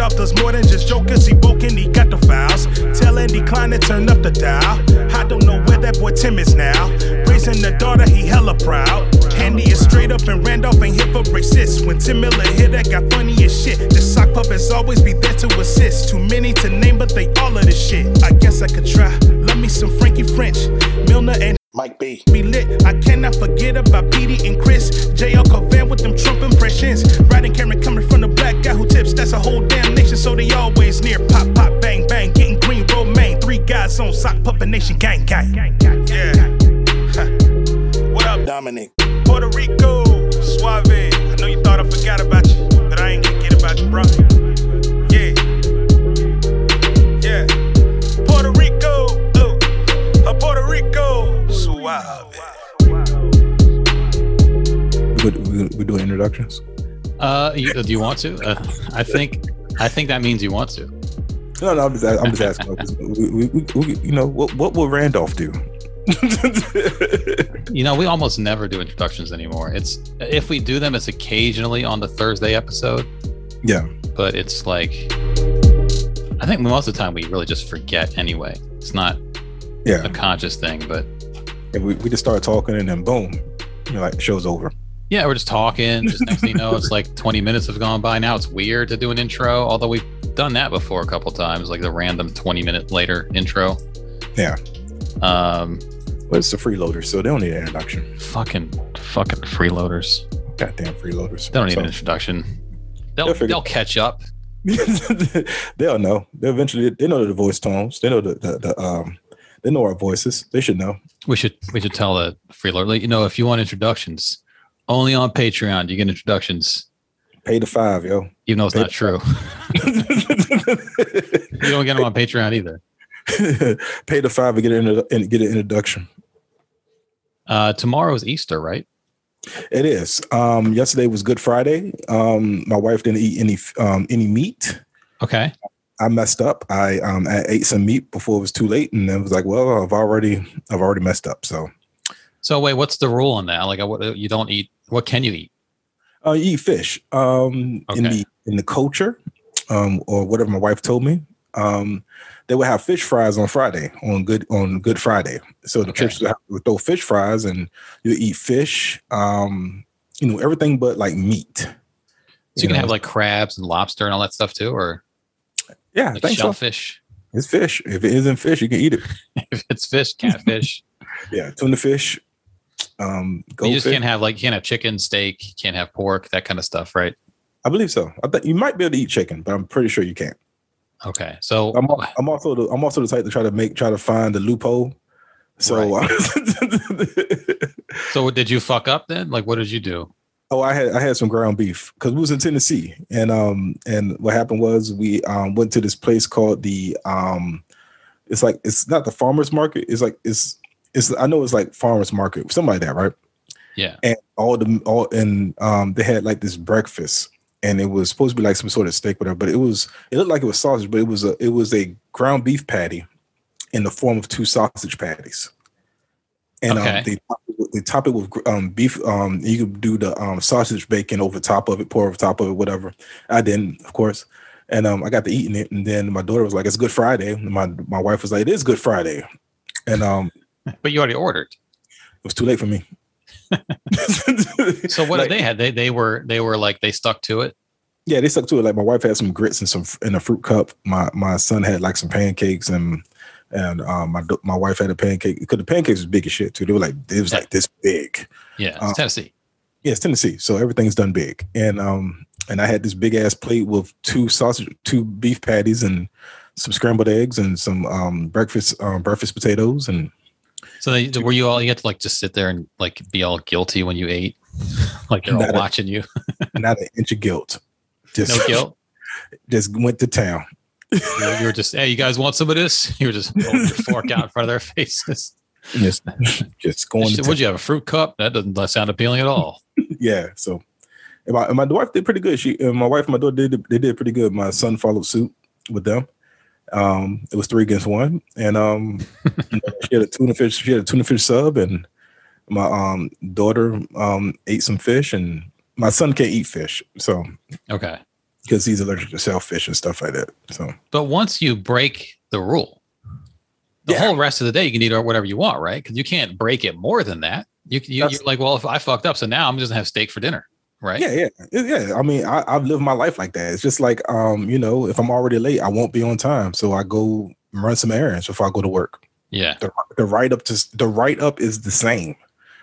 Randolph does more than just jokers, he woken, he got the files. Tell Andy Klein to turn up the dial. I don't know where that boy Tim is now. Raising the daughter, he hella proud. Handy is straight up and Randolph ain't here for racist. When Tim Miller hit that got funny as shit. The sock puppets always be there to assist. Too many to name, but they all of this shit. I guess I could try. Love me some Frankie French, Milner and Mike B. Be lit. I cannot forget about Petey and Chris. JL Covan with them Trump impressions. Riding camera coming from the black guy who tips. That's a whole damn nation, so they always near. Pop, pop, bang, bang. Getting green, romaine. Three guys on sock puppet nation, gang, gang. Yeah. What up, Dominic? Puerto Rico, Suave. I know you thought I forgot about you, but I ain't gonna get about you, bro. Suave. We, we, we doing introductions. Uh, you, do you want to? Uh, I think I think that means you want to. No, no, I'm just, I'm just asking. 'cause we, we, we, we, you know, what, what will Randolph do? You know, we almost never do introductions anymore. It's if we do them, it's occasionally on the Thursday episode, yeah, but it's like I think most of the time we really just forget anyway. It's not yeah. a conscious thing, but And we, we just start talking, and then boom, you know, like show's over. yeah, we're just talking. Just next thing you know, it's like 20 minutes have gone by. Now it's weird to do an intro, although we've done that before a couple times, like the random 20 minute later intro. Yeah. Um, But it's the freeloaders, so they don't need an introduction. fucking fucking freeloaders. Goddamn freeloaders. They don't need So- an introduction. They'll They'll they'll catch up. They'll know. They eventually they know the voice tones. They know the, the, the um they know our voices. They should know. We should we should tell the freeloader. You know, if you want introductions, only on Patreon do you get introductions, Pay the five, yo. even though it's Pay not true. You don't get them on Patreon either. Pay the five to get an and get an introduction. Uh, tomorrow is Easter, right? It is. Um, yesterday was Good Friday. Um, my wife didn't eat any um, any meat. Okay. I messed up. I um I ate some meat before it was too late, and then was like, well, I've already I've already messed up. So So wait, what's the rule on that? Like, what you don't eat? What can you eat? uh, you eat fish. Um, in the in the culture, um, or whatever my wife told me, um, they would have fish fries on Friday on good on Good Friday. So the Okay. church would, throw fish fries, and you eat fish. Um, you know everything but like meat. So you, can know, have like crabs and lobster and all that stuff too, or yeah, like think so. shellfish. It's fish. If it isn't fish, you can eat it. if it's fish, catfish. Yeah, tuna fish. Um, you just can't have like you can't have chicken, steak, you can't have pork, that kind of stuff, right? I believe so. I think you might be able to eat chicken, but I'm pretty sure you can't. Okay. So I'm I'm also the I'm also the type to try to make try to find the loophole. So so what did you fuck up then? Like, what did you do? Oh, I had I had some ground beef because we was in Tennessee, and um and what happened was we um went to this place called the um it's like it's not the farmers market. It's like it's it's I know it's like farmers market, something like that, right? Yeah. and all the all and um they had like this breakfast and it was supposed to be like some sort of steak whatever but it was it looked like it was sausage but it was a it was a ground beef patty in the form of two sausage patties and Okay. um they top it they top it with um beef um you could do the um sausage bacon over top of it pour over top of it whatever i didn't of course and um i got to eating it and then my daughter was like it's good friday and my my wife was like it is good friday and um But you already ordered. it was too late for me So what Like- did they had? They they were they were like they stuck to it. Yeah, they stuck to it. Like my wife had some grits and some in a fruit cup. My my son had like some pancakes and and um, my my wife had a pancake because the pancakes was big as shit too. They were like it was like this big. Yeah, it's Uh, Tennessee. Yeah, it's Tennessee, so everything's done big. And um and I had this big ass plate with two sausage, two beef patties, and some scrambled eggs and some um breakfast um, breakfast potatoes and So they, were you all? You had to like just sit there and like be all guilty when you ate, like they're all Not a- watching you. not an inch of guilt. Just No guilt. just went to town. You were, just, hey, you guys want some of this? You were just holding your fork out in front of their faces. Just just going to Would you have a fruit cup? That doesn't sound appealing at all. yeah so And my, and my wife did pretty good. She, and my wife and my daughter did they did pretty good. My son followed suit with them. Um, it was three against one, and um, you know, she had a tuna fish. She had a tuna fish sub, and my um daughter um ate some fish, and my son can't eat fish, so Okay. Because he's allergic to shellfish and stuff like that. So But once you break the rule, the Yeah. whole rest of the day you can eat whatever you want, right? Because you can't break it more than that. You, you you're like, well, if I fucked up, so now I'm just gonna have steak for dinner, right? yeah, yeah, yeah. I mean, I, I've lived my life like that. It's just like um, you know, if I'm already late, I won't be on time, so I go run some errands before I go to work. Yeah. the, the write up just the write up is the same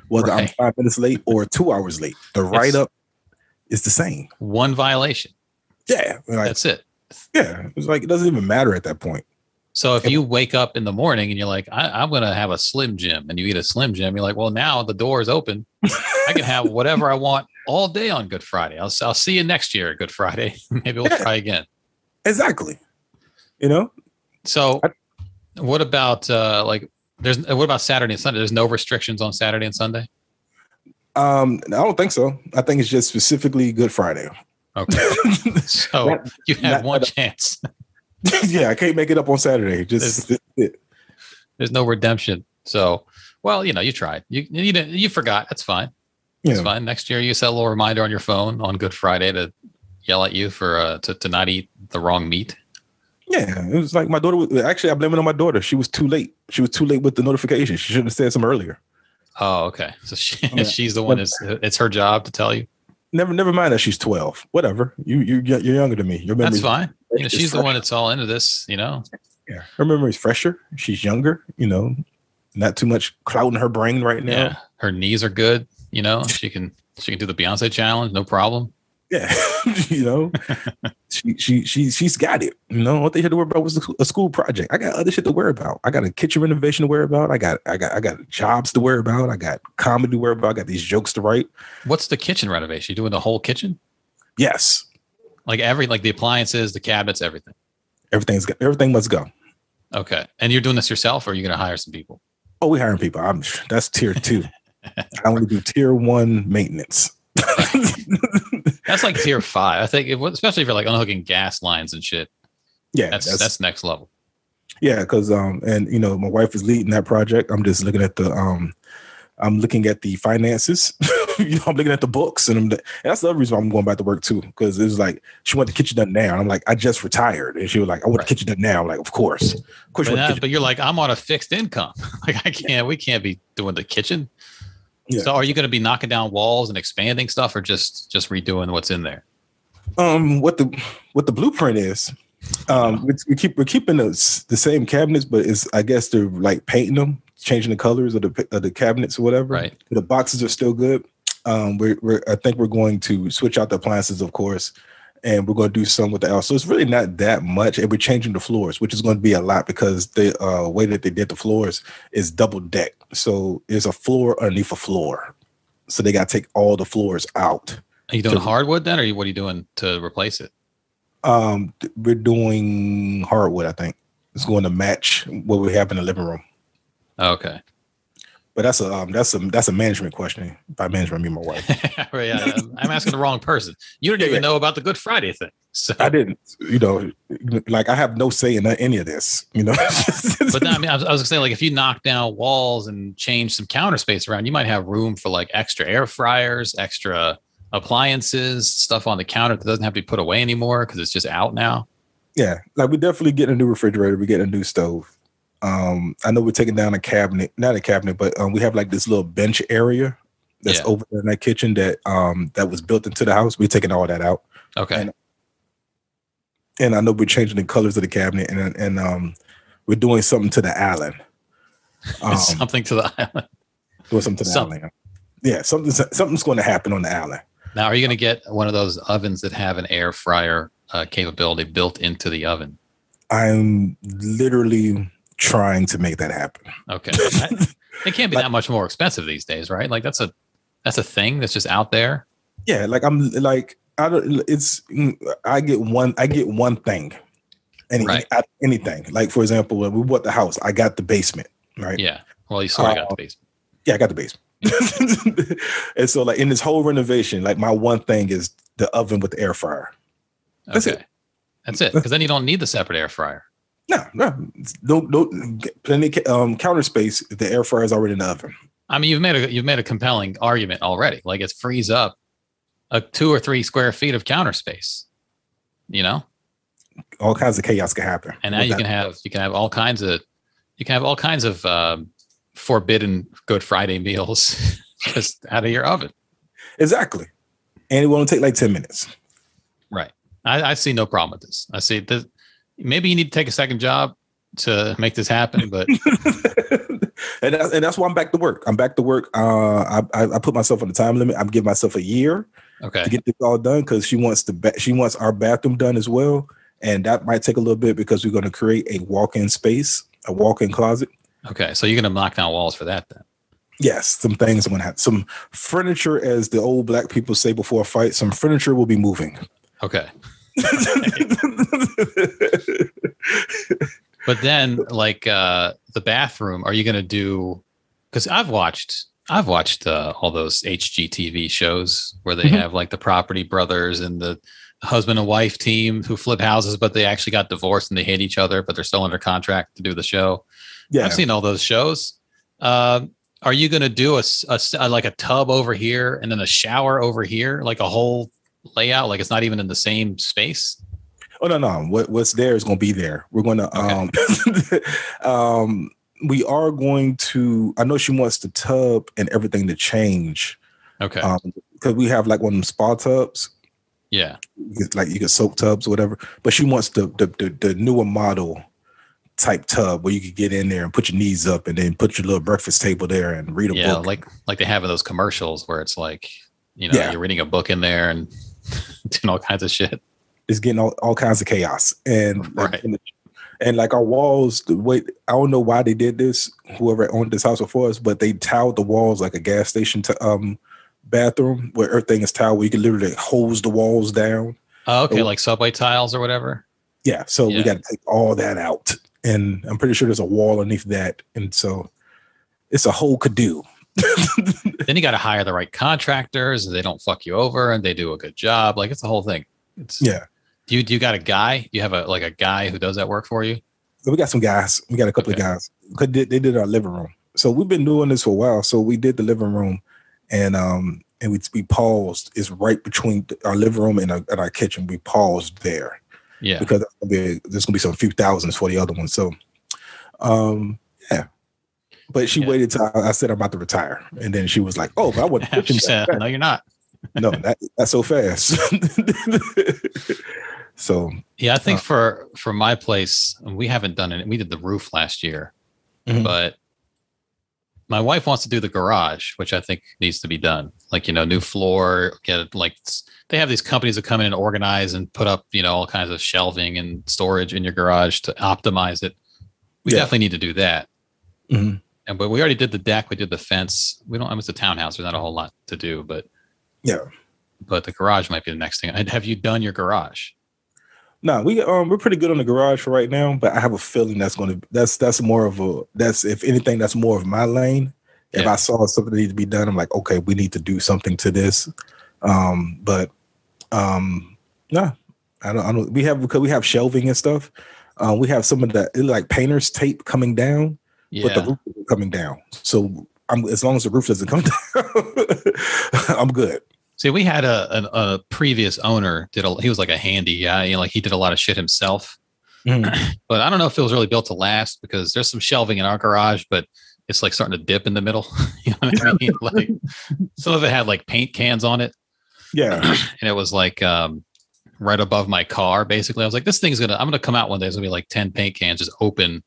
whether i'm five minutes late or two hours late the write up is the same One violation. Yeah like, That's it. yeah it's like it doesn't even matter at that point So if you wake up in the morning and you're like, I, I'm gonna have a Slim Jim, and you eat a Slim Jim, you're like, well, now the door is open. I can have whatever I want all day on Good Friday. I'll, I'll see you next year at Good Friday. Maybe we'll Yeah. try again. exactly you know So, what about uh like? There's what about Saturday and Sunday? There's no restrictions on Saturday and Sunday. um i don't think so i think it's just specifically good friday Okay, so Not- you have one chance. yeah i can't make it up on saturday just it. There's no redemption. So, well, you know, you tried. You you didn't, you forgot. That's fine. you It's fine. Next year, you set a little reminder on your phone on Good Friday to yell at you for uh, to to not eat the wrong meat. yeah it was like my daughter was actually i blame it on my daughter she was too late she was too late with the notification she should have said some earlier Oh, okay. So she, Yeah. she's the one. Is it's her job to tell you? Never never mind that she's 12 whatever you you you're younger than me your That's fine. You know, she's the one that's all into this. You know, Yeah, her memory's fresher. She's younger, you know, not too much cloud in her brain right now. yeah. Her knees are good. You know, she can she can do the Beyonce challenge, no problem. Yeah, you know, she she she she's got it. You know, what they had to worry about was a school project. I got other shit to worry about. I got a kitchen renovation to worry about. I got I got I got jobs to worry about. I got comedy to worry about. I got these jokes to write. What's the kitchen renovation? You doing the whole kitchen? Yes, Like every like the appliances, the cabinets, everything. everything's got everything must go. Okay. And you're doing this yourself, or are you going to hire some people? Oh, we hiring people. I'm that's tier two. I only do tier one maintenance. That's like tier five. I think, if, especially if you're like unhooking gas lines and shit. yeah, That's that's, next level. Yeah, because um, and you know, my wife is leading that project. I'm just looking at the um, I'm looking at the finances. you know, I'm looking at the books, and I'm and that's the other reason why I'm going back to work too. Because it was like she wanted the kitchen done now, and I'm like, I just retired, and she was like, I want Right. the kitchen done now. I'm like, of course, of course. But, you that- but you're like, I'm on a fixed income. like I can't. We can't be doing the kitchen. Yeah. So are you going to be knocking down walls and expanding stuff, or just just redoing what's in there? um, what the what the blueprint is. Um, we, we keep we're keeping the, the same cabinets, but it's I guess they're like painting them, changing the colors of the of the cabinets or whatever. Right. The boxes are still good. Um, we're, we're I think we're going to switch out the appliances, of course, and we're going to do some with the house. So it's really not that much, and we're changing the floors, which is going to be a lot because the uh, way that they did the floors is double deck. So there's a floor underneath a floor, so they got to take all the floors out. Are you doing So- hardwood then, or what are you doing to replace it? Um, we're doing hardwood. I think it's going to match what we have in the living room. Okay. But that's a um, that's a that's a management question. By management, I mean my wife. Right, yeah, I'm- asking the wrong person. You don't Yeah, even yeah. know about the Good Friday thing. So, I didn't, you know, like I have no say in any of this. You know, but I mean, I was, I was gonna say, like, if you knock down walls and change some counter space around, you might have room for like extra air fryers, extra appliances, stuff on the counter that doesn't have to be put away anymore because it's just out now. yeah, like we definitely getting a new refrigerator. We getting a new stove. Um, I know we're taking down a cabinet, not a cabinet, but um, we have like this little bench area that's Yeah. over there in that kitchen that um that was built into the house. We're taking all that out. Okay. And- and I know we're changing the colors of the cabinet, and and um, we're doing something to the island. Um, something to the island. doing something to the island. Yeah, something something's going to happen on the island. Now, are you going to get one of those ovens that have an air fryer uh, capability built into the oven? I'm literally trying to make that happen. Okay. That- it can't be Like- that much more expensive these days, right? Like that's a that's a thing that's just out there. Yeah, like I'm like I don't. It's I get one. I get one thing. Any Right. Anything. Like for example, when we bought the house, I got the basement. Right. Yeah. Well, you sort of got Uh, the basement. Yeah, I got the basement. and so like in this whole renovation, like my one thing is the oven with the air fryer. That's okay. it. That's it. Because then you don't need the separate air fryer. No, no, no, no plenty of um, counter space. if The air fryer is already in the oven. I mean, you've made a you've made a compelling argument already. Like it frees up a two or three square feet of counter space. You know, All kinds of chaos can happen. and now you that. can have you can have all kinds of you can have all kinds of um, forbidden Good Friday meals just out of your oven. exactly, and it won't take like ten minutes. Right. I, I see no problem with this. I see this. Maybe you need to take a second job to make this happen, but and, that's, and that's why I'm back to work. I'm back to work. Uh, I, I, put myself on the time limit. I'm giving myself a year okay. to get this all done because she wants the ba- she wants our bathroom done as well, and that might take a little bit because we're going to create a walk-in space, a walk-in closet. Okay. So you're gonna knock down walls for that then. Yes, some things I'm going to have. Some furniture, as the old black people say before a fight. Some furniture will be moving. Okay. But then, like uh, the bathroom, are you going to do? Because I've watched, I've watched uh, all those HGTV shows where they Mhm. have like the Property Brothers and the husband and wife team who flip houses, but they actually got divorced and they hate each other, but they're still under contract to do the show. yeah, I've seen all those shows. Um, are you going to do a, a like a tub over here and then a shower over here, like a whole layout? Like it's not even in the same space. Oh no, no. What what's there is going to be there. We're going to um um we are going to I know she wants the tub and everything to change. Okay. Um because we have like one of them spa tubs, yeah. like you can soak tubs or whatever, but she wants the the the, the newer model type tub where you could get in there and put your knees up and then put your little breakfast table there and read a yeah, book. like like they have in those commercials where it's like, you know, Yeah. you're reading a book in there and doing all kinds of shit. it's getting all, all kinds of chaos and Right. and, and like our walls the way i don't know why they did this whoever owned this house before us but they tiled the walls like a gas station to um bathroom where everything is tiled where you can literally hose the walls down Oh, okay, Oh. like subway tiles or whatever. yeah so Yeah. we got to take all that out and i'm pretty sure there's a wall underneath that and so it's a whole do Then you got to hire the right contractors, they don't fuck you over, and they do a good job. Like it's the whole thing. It's yeah Do you do you got a guy? Do you have a like a guy who does that work for you? So we got some guys. We got a couple Okay. of guys. 'Cause They, they did our living room. So we've been doing this for a while. So we did the living room, and um, and we we paused. It's right between our living room and our, and our kitchen. We paused there Yeah. because there's gonna be, there's gonna be some few thousands for the other one. So, um, yeah. But she Yeah. waited till I, I said I'm about to retire, and then she was like, "Oh, but I kitchen she said, back." "No, you're not." no, that, that's so fast." so Yeah, I think Uh. for for my place, we haven't done it. We did the roof last year, Mhm. but my wife wants to do the garage, which I think needs to be done. Like you know, new floor. Get like they have these companies that come in and organize and put up you know all kinds of shelving and storage in your garage to optimize it. We Yeah. definitely need to do that. Mhm. And but we already did the deck. We did the fence. We don't. I was a townhouse. There's not a whole lot to do, but Yeah. But the garage might be the next thing. And Have you done your garage? No, we um we're pretty good on the garage for right now, but I have a feeling that's gonna that's that's more of a that's if anything that's more of my lane. If Yeah. I saw something that needs to be done, I'm like, okay, we need to do something to this. Um, but um no, I don't I don't we have because we have shelving and stuff. Uh, we have some of the like painter's tape coming down, but the roof isn't coming down. So I'm as long as the roof doesn't come down, I'm good. See, we had a, a a previous owner did a he was like a handy guy, you know, like he did a lot of shit himself. But I don't know if it was really built to last because there's some shelving in our garage, but it's like starting to dip in the middle. you know what I mean? Like some of it had like paint cans on it, Yeah. and it was like um right above my car. Basically, I was like, this thing's gonna I'm gonna come out one day. it's gonna be like ten paint cans just open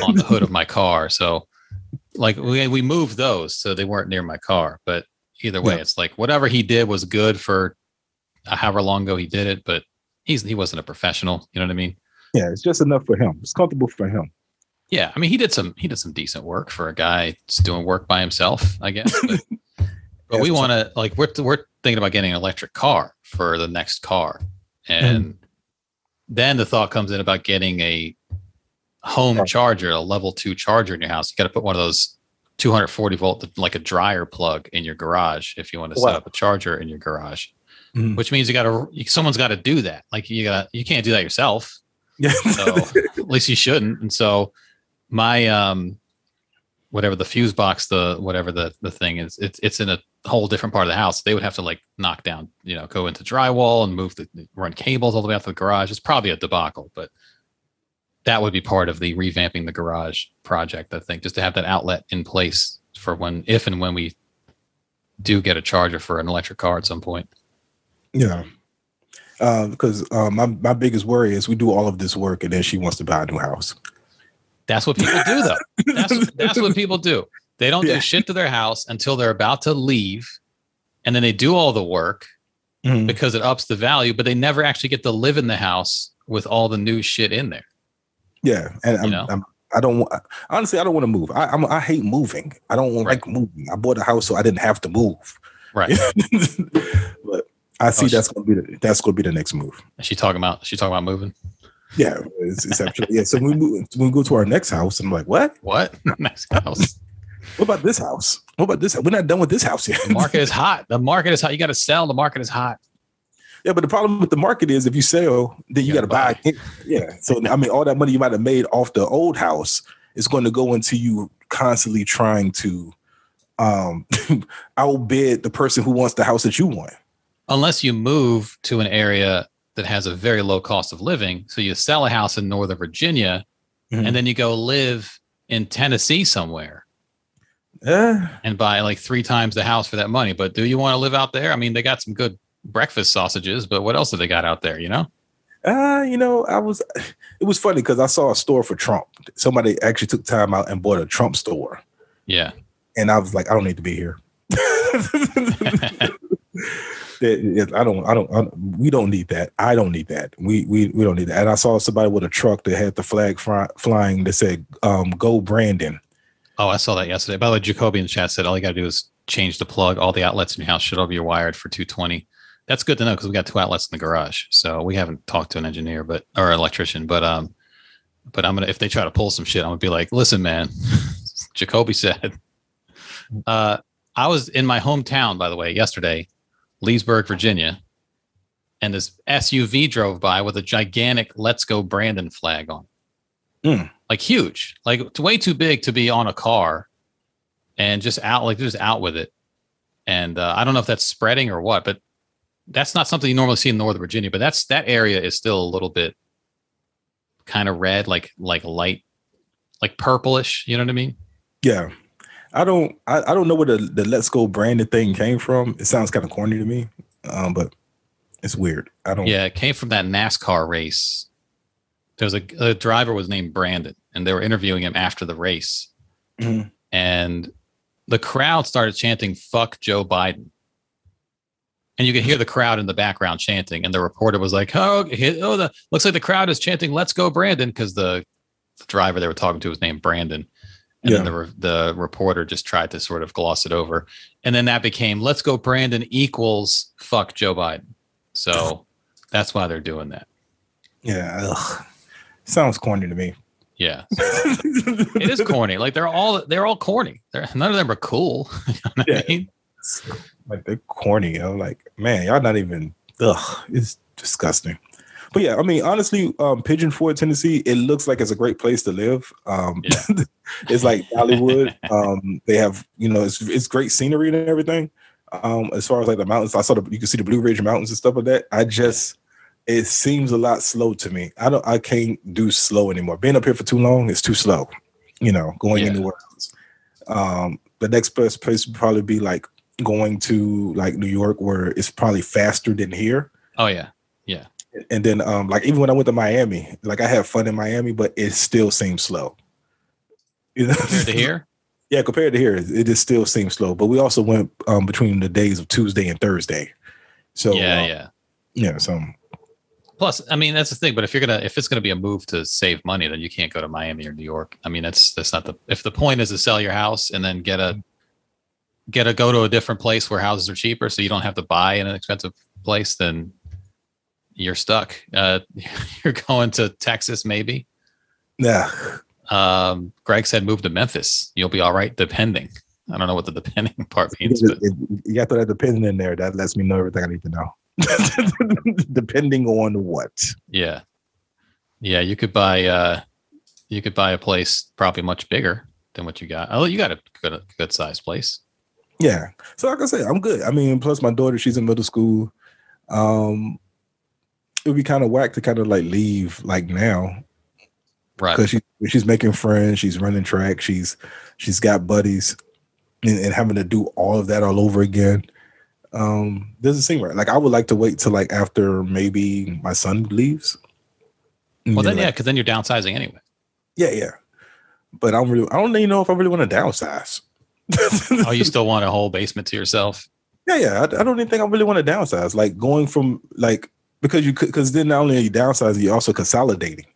on the hood of my car. So like we we moved those so they weren't near my car. But either way, Yeah. it's like whatever he did was good for however long ago he did it, but he's he wasn't a professional. You know what I mean? Yeah, it's just enough for him. It's comfortable for him. Yeah, I mean he did some he did some decent work for a guy just doing work by himself, I guess. But, but we want to like we're we're thinking about getting an electric car for the next car, and then the thought comes in about getting a home Right. charger, a level two charger in your house. You got to put one of those 240 volt, like a dryer plug in your garage if you want to Wow. set up a charger in your garage. Mhm. Which means you got to someone's got to do that. Like you got you can't do that yourself. Yeah. So at least you shouldn't. And so my um whatever the fuse box, the whatever the the thing is, it's it's in a whole different part of the house. They would have to like knock down, you know, go into drywall and move the run cables all the way out to the garage. It's probably a debacle, but that would be part of the revamping the garage project, I think, just to have that outlet in place for when if and when we do get a charger for an electric car at some point. Yeah. Uh, because uh, my my biggest worry is we do all of this work and then she wants to buy a new house. That's what people do, though. That's that's what people do. They don't Yeah. do shit to their house until they're about to leave, and then they do all the work Mhm. because it ups the value, but they never actually get to live in the house with all the new shit in there. Yeah, and I'm, know? I'm, I don't want honestly. I don't want to move. I I'm, I hate moving. I don't Right. like moving. I bought a house so I didn't have to move. Right? but I oh, see Oh, that's gonna be the, that's gonna be the next move. She talking about? She talking about moving? Yeah, it's, it's actually yeah. So we move, we go to our next house, and I'm like, what? What next house? What about this house? What about this? We're not done with this house yet. The market is hot. The market is hot. You got to sell. The market is hot. Yeah, but the problem with the market is if you sell, then you, You got to gotta buy. Yeah. So I mean, all that money you might have made off the old house is going to go into you constantly trying to um outbid the person who wants the house that you want. Unless you move to an area that has a very low cost of living, so you sell a house in Northern Virginia, Mhm. and then you go live in Tennessee somewhere. Uh, and buy like three times the house for that money. But do you want to live out there? I mean, they got some good breakfast sausages, but what else have they got out there? You know? uh, you know, I was. It was funny because I saw a store for Trump. Somebody actually took time out and bought a Trump store, Yeah. and I was like, I don't need to be here. I don't, I don't, I don't, we don't need that. I don't need that. We, we, we don't need that. And I saw somebody with a truck that had the flag fly, flying that said, um, go Brandon. Oh, I saw that yesterday. By the way, Jacoby in the chat said all you got to do is change the plug. All the outlets in your house should all be wired for 220. That's good to know because we got two outlets in the garage. So we haven't talked to an engineer, but or an electrician. But um, but I'm gonna if they try to pull some shit, I'm gonna be like, listen, man. Jacoby said. Uh, I was in my hometown, by the way, yesterday, Leesburg, Virginia, and this SUV drove by with a gigantic "Let's Go Brandon" flag on, Hmm. like huge, like it's way too big to be on a car, and just out like just out with it. And uh, I don't know if that's spreading or what, but that's not something you normally see in Northern Virginia. But that's that area is still a little bit kind of red, like like light, like purplish. You know what I mean? Yeah. I don't, I, I don't know where the, the let's go Brandon thing came from. It sounds kind of corny to me. Um, but it's weird. I don't, Yeah, it came from that NASCAR race. There was a, a driver was named Brandon, and they were interviewing him after the race, Mhm. and the crowd started chanting "fuck Joe Biden," and you could hear the crowd in the background chanting. And the reporter was like, "Oh, oh, the looks like the crowd is chanting "Let's go Brandon" because the, the driver they were talking to was named Brandon." And then the, re- the reporter just tried to sort of gloss it over. And then that became let's go Brandon equals fuck Joe Biden. So that's why they're doing that. yeah. Ugh. Sounds corny to me. Yeah. It is corny. Like they're all they're all corny. They're none of them are cool. you know what Yeah. I mean? Like they're corny. I'm like, man, y'all not even. Ugh, it's disgusting. But yeah, I mean, honestly, um, Pigeon Forge, Tennessee, it looks like it's a great place to live. Um, Yeah. it's like Hollywood. um, they have, you know, it's it's great scenery and everything. Um, as far as like the mountains, I saw the you can see the Blue Ridge Mountains and stuff like that. I just it seems a lot slow to me. I don't I can't do slow anymore. Being up here for too long is too slow, you know, going Yeah. anywhere else. Um, the next best place would probably be like going to like New York where it's probably faster than here. Oh yeah. Yeah. And then um like even when I went to Miami, like I had fun in Miami, but it still seems slow. You know? Compared to here. Yeah, compared to here, it just still seems slow. But we also went um, between the days of Tuesday and Thursday. So yeah, uh, yeah. yeah. So Plus, I mean, that's the thing. But if you're gonna, if it's gonna be a move to save money, then you can't go to Miami or New York. I mean, that's that's not the. If the point is to sell your house and then get a, get a go to a different place where houses are cheaper, so you don't have to buy in an expensive place, then you're stuck. Uh, you're going to Texas, maybe. yeah, Um, Greg said move to Memphis. You'll be all right, depending. I don't know what the depending part means, but You got to throw that depending in there. That lets me know everything I need to know. Depending on what. yeah, yeah. You could buy uh, you could buy a place probably much bigger than what you got. Oh, you got a good good sized place. Yeah. So like I said, I'm good. I mean, plus my daughter, she's in middle school. Um, it would be kind of whack to kind of like leave like now Right. because she she's making friends, she's running track, she's she's got buddies, and, and having to do all of that all over again. Um, doesn't seem right. Like I would like to wait till like after maybe my son leaves. Well, then like, yeah, because then you're downsizing anyway. yeah, yeah. But I don't really, I don't even know if I really want to downsize. Oh, you still want a whole basement to yourself? Yeah, yeah. I, I don't even think I really want to downsize. Like going from like because you because then not only are you downsizing, you're also consolidating.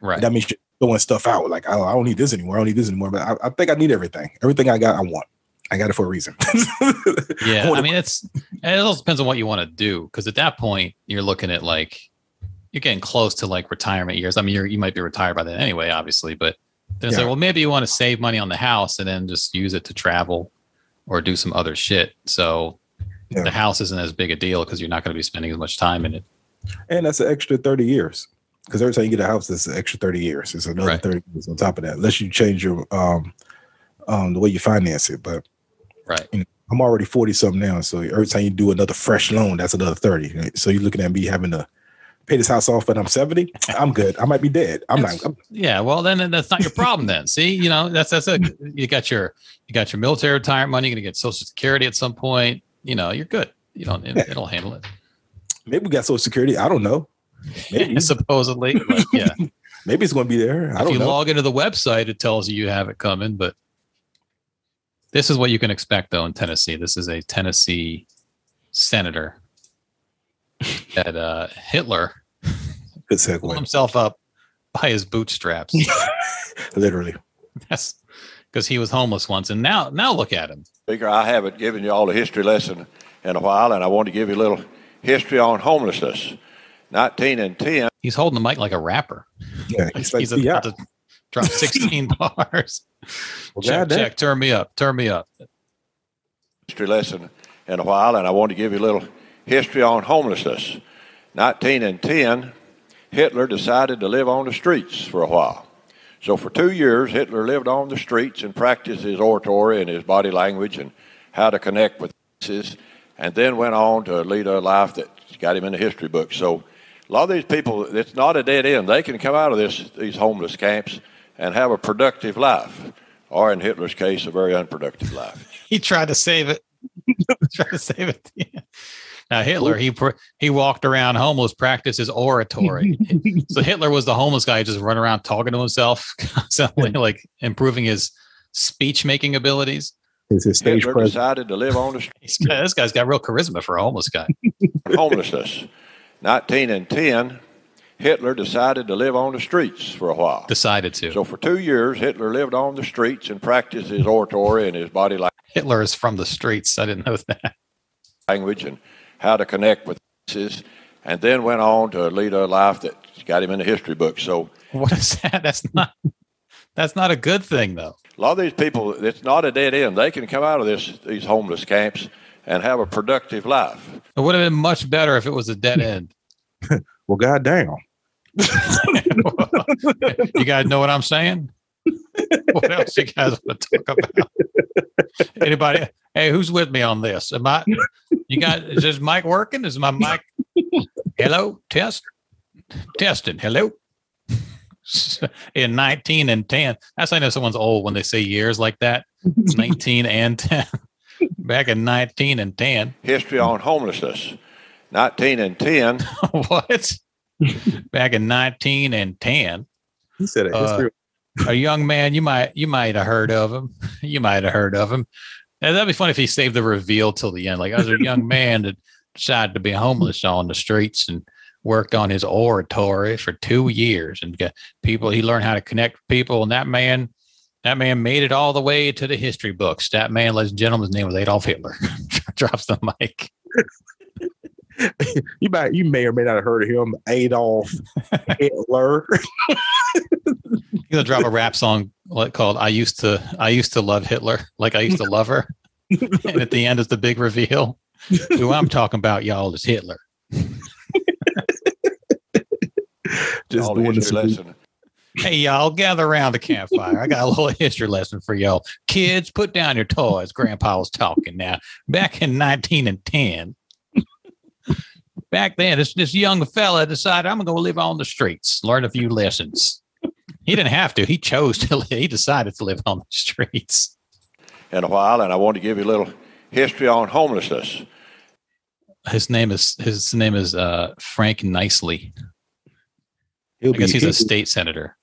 Right. That means you're throwing stuff out. Like I, I don't need this anymore. I don't need this anymore. But I, I think I need everything. Everything I got, I want. I got it for a reason. Yeah, wanna- I mean it's it also depends on what you want to do because at that point you're looking at like you're getting close to like retirement years. I mean, you're you might be retired by then anyway, obviously, but then it's Yeah. like, well, maybe you want to save money on the house and then just use it to travel or do some other shit. So Yeah. the house isn't as big a deal because you're not going to be spending as much time in it. and that's an extra thirty years. Because every time you get a house, it's an extra thirty years. It's another Right. thirty years on top of that, unless you change your um um the way you finance it. But Right. I'm already 40 something now. So every time you do another fresh loan, that's another 30. right? So you're looking at me having to pay this house off, but I'm 70. I'm good. I might be dead. I'm not. I'm, Yeah, well, then that's not your problem. Then, see, you know, that's that's it. You got your you got your military retirement money. You're gonna get Social Security at some point. You know, you're good. You don't. It, it'll handle it. maybe we got Social Security. I don't know. Maybe. supposedly. But yeah, maybe it's going to be there. I if don't know. you know. log into the website, it tells you you have it coming. But this is what you can expect, though, in Tennessee. This is a Tennessee senator that uh, Hitler Good pulled himself up by his bootstraps. Literally. That's because he was homeless once, and now now look at him. Speaker, I haven't given you all a history lesson in a while, and I want to give you a little history on homelessness. 19 and 10, He's holding the mic like a rapper. Yeah. He's like, He's yeah. about to drop 16 bars. Well, check, goddamn. check. Turn me up. Turn me up. history lesson in a while, and I want to give you a little history on homelessness. 19 and 10, Hitler decided to live on the streets for a while. So for two years, Hitler lived on the streets and practiced his oratory and his body language and how to connect with masses, and then went on to lead a life that got him in the history books. So a lot of these people, it's not a dead end. They can come out of this these homeless camps and have a productive life, or in Hitler's case, a very unproductive life. He tried to save it. tried to save it. Yeah. Now Hitler, he he walked around homeless, practiced his oratory. so Hitler was the homeless guy, just run around talking to himself, constantly like improving his speech making abilities. It's his stage Hitler presence. decided to live on the He's got, this guy's got real charisma for a homeless guy. homelessness. 19 and 10, Hitler decided to live on the streets for a while. Decided to. So for two years, Hitler lived on the streets and practiced his oratory and his body language. Hitler is from the streets. I didn't know that. language and how to connect with masses, and then went on to lead a life that got him in the history books. So What is that? That's not. That's not a good thing, though. a lot of these people, it's not a dead end. They can come out of this these homeless camps and have a productive life. It would have been much better if it was a dead end. Well, goddamn. you guys know what I'm saying? What else you guys want to talk about? Anybody? Hey, who's with me on this? Am I? You got? Is this mic working? Is my mic? Hello, test, testing. Hello. In 19 and 10, that's I know someone's old when they say years like that. 19 and 10. Back in 19 and 10. History on homelessness. 19 and 10, what? Back in 19 and 10. He said a Uh, history. a young man you might you might have heard of him you might have heard of him and that'd be funny if he saved the reveal till the end. Like i was a young man that decided to be homeless on the streets and worked on his oratory for two years and got people he learned how to connect people. And that man that man made it all the way to the history books. That man ladies and gentlemen his name was adolf hitler. Drops the mic you might you may or may not have heard of him, Adolf Hitler. he gonna drop a rap song like called "I used to I used to love Hitler," like I used to love her, and at the end is the big reveal. Who I'm talking about, y'all, is Hitler. Just All doing the history salute. lesson. Hey, y'all, gather around the campfire. I got a little history lesson for y'all. Kids, put down your toys. Grandpa was talking now. Back in 1910, back then, this, this young fella decided, I'm going to go live on the streets, learn a few lessons. He didn't have to. He chose to live. He decided to live on the streets. in a while, and I want to give you a little history on homelessness. His name is his name is uh, Frank Niceley. He'll I guess be, he's a he'll, state senator.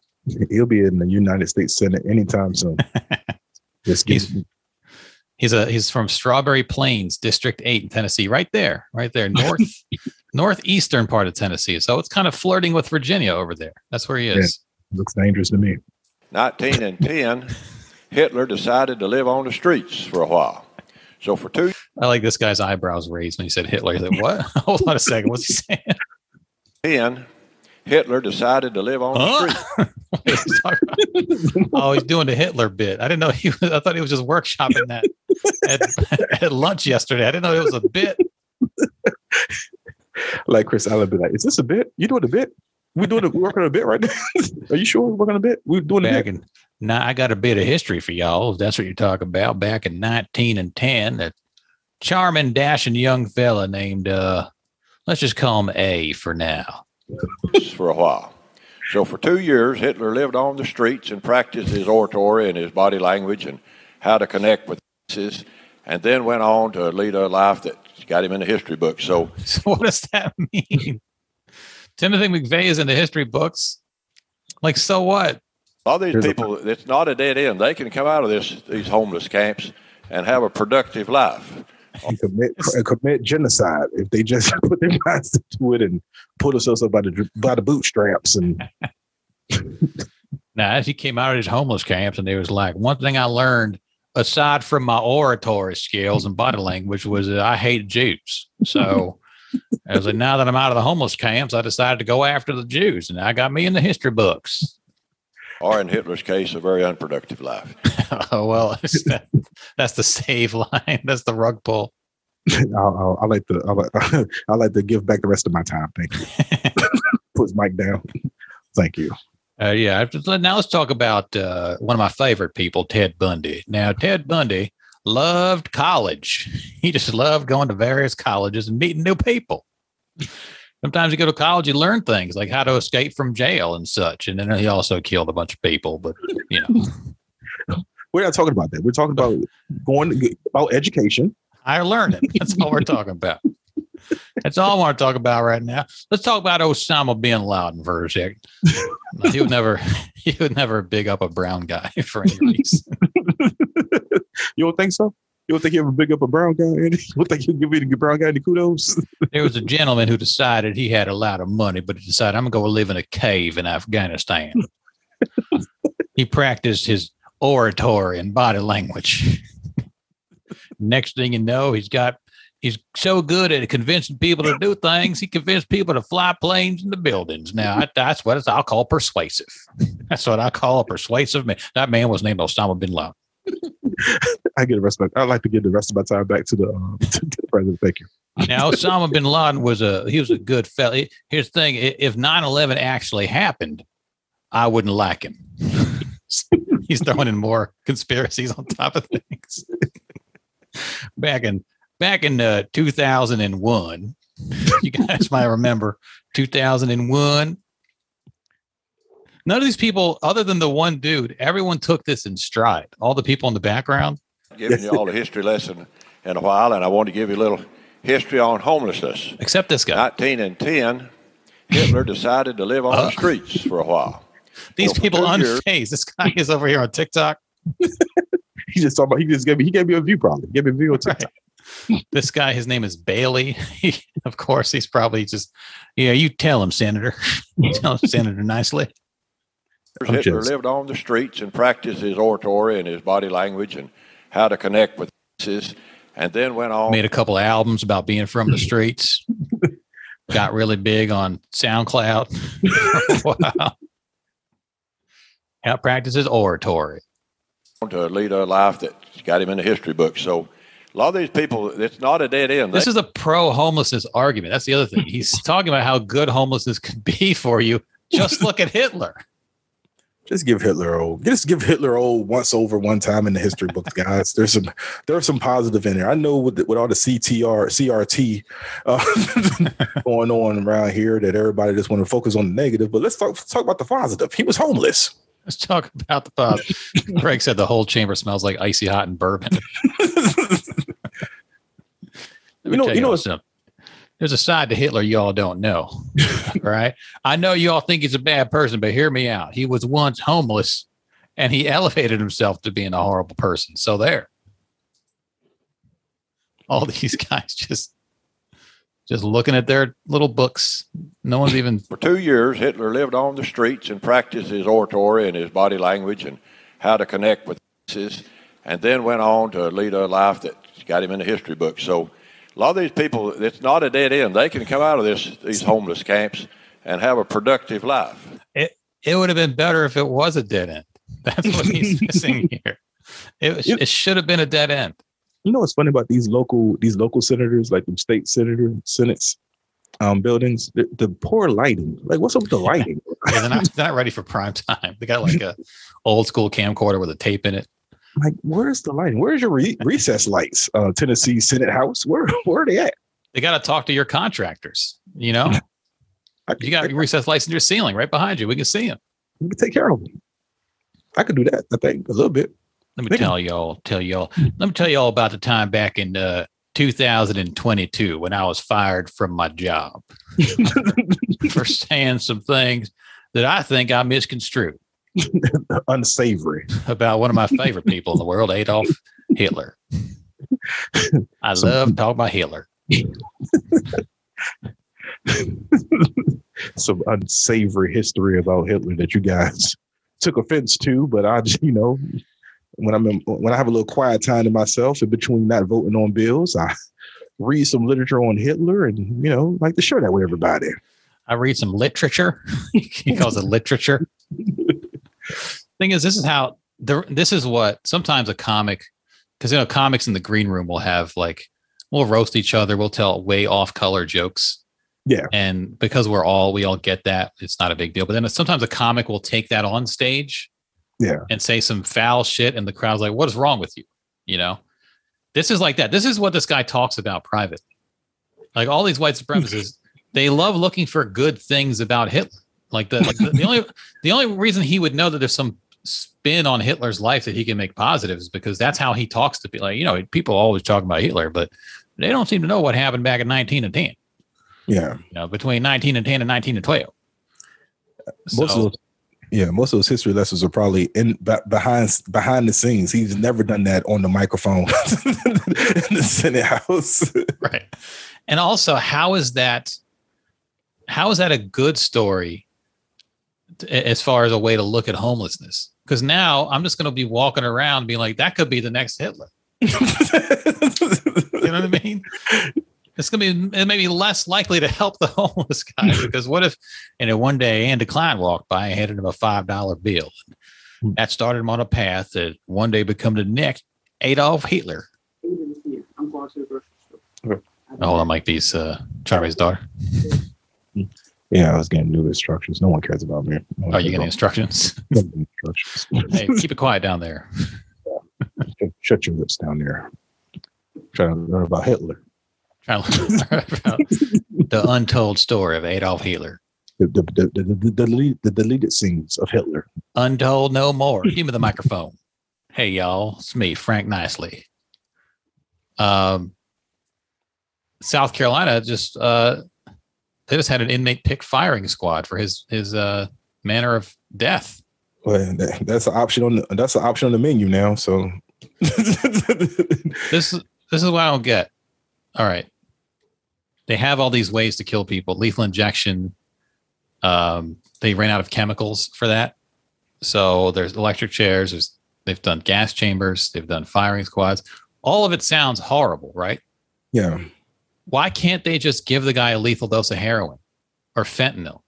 he'll be in the United States Senate anytime soon. Just give, He's- He's a he's from Strawberry Plains, District Eight in Tennessee, right there, right there, north northeastern part of Tennessee. So it's kind of flirting with Virginia over there. That's where he is. looks dangerous to me. 1910, Hitler decided to live on the streets for a while. So for two I like this guy's eyebrows raised when he said Hitler. He's like, what? Hold on a second. What's he saying? ten, Hitler decided to live on the Huh? streets. What is he talking about? oh, he's doing the Hitler bit. I didn't know he was, I thought he was just workshopping that at, at lunch yesterday. I didn't know it was a bit. Like Chris Allen be like, "Is this a bit? You doing a bit? We doing a, we working on a bit right now? Are you sure we're working on a bit? We're doing a back bit. in now I got a bit of history for y'all. If that's what you're talking about. Back in 19 and 10, that charming, dashing young fella named uh let's just call him A for now. for a while. So for two years, Hitler lived on the streets and practiced his oratory and his body language and how to connect with masses, and then went on to lead a life that got him in the history books. So So what does that mean? Timothy McVeigh is in the history books. Like, so what? All these Here's a- people, it's not a dead end. They can come out of this these homeless camps and have a productive life. And commit and commit genocide if they just put their minds to it and pull themselves up by the by the bootstraps and Now, as he came out of his homeless camps, and he was like, one thing I learned aside from my oratory skills and body language was that I hated Jews. So I was like, now that I'm out of the homeless camps, I decided to go after the Jews, and I got me in the history books. Or in Hitler's case, a very unproductive life. oh well, that, that's the save line. That's the rug pull. I'll, I'll, I like to I like, I like to give back the rest of my time. Thank you. Put his mic down. Thank you. Uh, yeah. Now let's talk about uh, one of my favorite people, Ted Bundy. Now, Ted Bundy loved college. He just loved going to various colleges and meeting new people. Sometimes you go to college, you learn things like how to escape from jail and such. And then he also killed a bunch of people. But you know, We're not talking about that. We're talking about going about education. higher learning. That's all we're talking about. That's all I want to talk about right now. Let's talk about Osama bin Laden for a second. He would never, he would never big up a brown guy for any reason. You don't think so? You don't think he ever big up a brown guy? Andy? You don't think he'll give me the brown guy any kudos? There was a gentleman who decided he had a lot of money, but he decided I'm gonna go live in a cave in Afghanistan. he practiced his oratory and body language. Next thing you know, he's got he's so good at convincing people to do things, he convinced people to fly planes into buildings. Now I- that's what I'll call persuasive. That's what I call a persuasive man. That man was named Osama bin Laden. I get the rest of my, I'd like to give the rest of my time back to the, um, to the president. Thank you. Now, Osama bin Laden was a he was a good fella. Here's the thing: if 9/11 actually happened, I wouldn't like him. He's throwing in more conspiracies on top of things. back in back in uh, 2001, you guys might remember 2001. None of these people, other than the one dude, everyone took this in stride. All the people in the background. Giving you all a history lesson in a while, and I want to give you a little history on homelessness. Except this guy. 1910, Hitler decided to live on Uh. the streets for a while. These well, people two years- unfazed. This guy is over here on TikTok. He just talked about, he just gave me, he gave me a view probably. He gave me a view on TikTok. this guy, his name is Bailey. He, of course, he's probably just, yeah, you tell him, Senator. You tell him, Senator, Niceley. I'm Hitler just- lived on the streets and practiced his oratory and his body language and how to connect with masses, and then went on. Made a couple of albums about being from the streets. Got really big on SoundCloud. wow. Out practices oratory. to lead a life that got him in the history books. So a lot of these people, it's not a dead end. This They- is a pro homelessness argument. That's the other thing. He's talking about how good homelessness could be for you. Just look at Hitler. Just give Hitler a old. Just give Hitler old once over one time in the history books, guys. There's some there's some positive in there. I know with the, with all the CTR CRT uh, going on around here that everybody just want to focus on the negative. But let's talk talk about the positive. He was homeless. Let's talk about the pub. Craig said the whole chamber smells like icy hot and bourbon. You know- you know what's- something. There's a side to Hitler y'all don't know. right? I know y'all think he's a bad person, but hear me out. He was once homeless and he elevated himself to being a horrible person. So there. All these guys just just looking at their little books. No one's even For two years, Hitler lived on the streets and practiced his oratory and his body language and how to connect with masses, and then went on to lead a life that got him in the history books. So a lot of these people, it's not a dead end. They can come out of this these homeless camps and have a productive life. it it would have been better if it was a dead end. That's what he's missing here. It, was- it should have been a dead end. You know what's funny about these local these local senators, like the state senator senates um, buildings, the, the poor lighting. Like, what's up with the lighting? Yeah, they're, not, they're not ready for prime time. They got like a old school camcorder with a tape in it. like, where's the lighting? Where's your re- recess lights? Uh, Tennessee Senate House. Where where are they at? They got to talk to your contractors. You know, I, you got I, recessed lights in your ceiling right behind you. We can see them. we can take care of them. I could do that. I think a little bit. Let me tell y'all, tell y'all, let me tell y'all about the time back in uh, 2022 when I was fired from my job for saying some things that I think I misconstrued. Unsavory. about one of my favorite people in the world, Adolf Hitler. I love talking about Hitler. Some unsavory history about Hitler that you guys took offense to, but I just, you know, when I'm in, when I have a little quiet time to myself in between not voting on bills, I read some literature on Hitler and you know like to share that with everybody. I read some literature. he calls it literature. Thing is, this is how the this is what sometimes a comic, because you know comics in the green room will have like we'll roast each other, we'll tell way off color jokes. Yeah. and because we're all we all get that, it's not a big deal. But then sometimes a comic will take that on stage, Yeah. and say some foul shit, and the crowd's like, "What is wrong with you?" You know, this is like that. This is what this guy talks about privately. Like all these white supremacists, they love looking for good things about Hitler. Like the, like the the only the only reason he would know that there's some spin on Hitler's life that he can make positive is because that's how he talks to people. Like you know, people always talk about Hitler, but they don't seem to know what happened back in 19 and 10. Yeah. You know, between 19 and 10 and 19 and 12. Most So- of those, yeah, most of those history lessons are probably in be- behind behind the scenes. He's never done that on the microphone in the Senate House. right and also how is that how is that a good story as far as a way to look at homelessness because now i'm just going to be walking around being like that could be the next hitler you know what i mean it's going to be it may be less likely to help the homeless guy because what if you know one day andy klein walked by and handed him a five dollar bill that started him on a path that one day become the next adolf hitler I'm going to the grocery store. hold on mike these uh charlie's daughter yeah, I was getting new instructions. No one cares about me. No Are Oh, you getting instructions? instructions? hey, keep it quiet down there. Shut your lips down there. Trying to learn about Hitler. Trying to learn about the untold story of Adolf Hitler. The the the, the, the, delete, the deleted scenes of Hitler. Untold no more. Give me the microphone. Hey y'all, it's me, Frank Niceley. Um, South Carolina just uh, they just had an inmate pick firing squad for his his uh, manner of death. Well, that, that's an option on the, that's an option on the menu now. So This this is what I don't get. All right, they have all these ways to kill people. Lethal injection. Um, they ran out of chemicals for that. So there's electric chairs. There's they've done gas chambers. They've done firing squads. All of it sounds horrible, right? yeah, Why can't they just give the guy a lethal dose of heroin or fentanyl?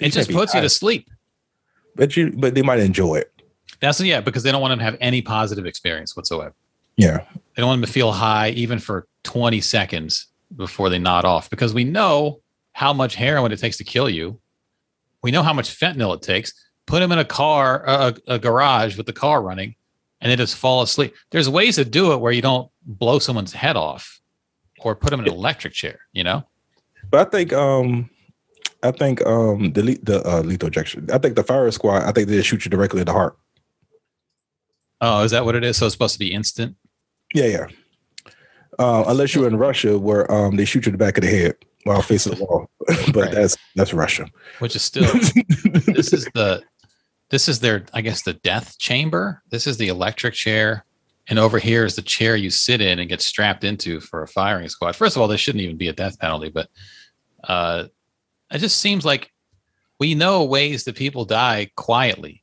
It just puts you to sleep. but you but they might enjoy it. That's yeah, because they don't want them to have any positive experience whatsoever. Yeah. They don't want them to feel high even for 20 seconds before they nod off because we know how much heroin it takes to kill you. We know how much fentanyl it takes. Put them in a car, a, a garage with the car running, and they just fall asleep. There's ways to do it where you don't blow someone's head off or put them in an electric chair, you know? But I think um I think um the the uh, lethal injection. I think the fire squad. I think they shoot you directly in the heart. Oh, is that what it is? So it's supposed to be instant? Yeah, yeah. Uh, unless you're in Russia, where um they shoot you in the back of the head while facing the wall, but Right. that's that's Russia. Which is still this is the this is their I guess the death chamber. This is the electric chair. And over here is the chair you sit in and get strapped into for a firing squad. First of all, this shouldn't even be a death penalty, but uh it just seems like we know ways that people die quietly.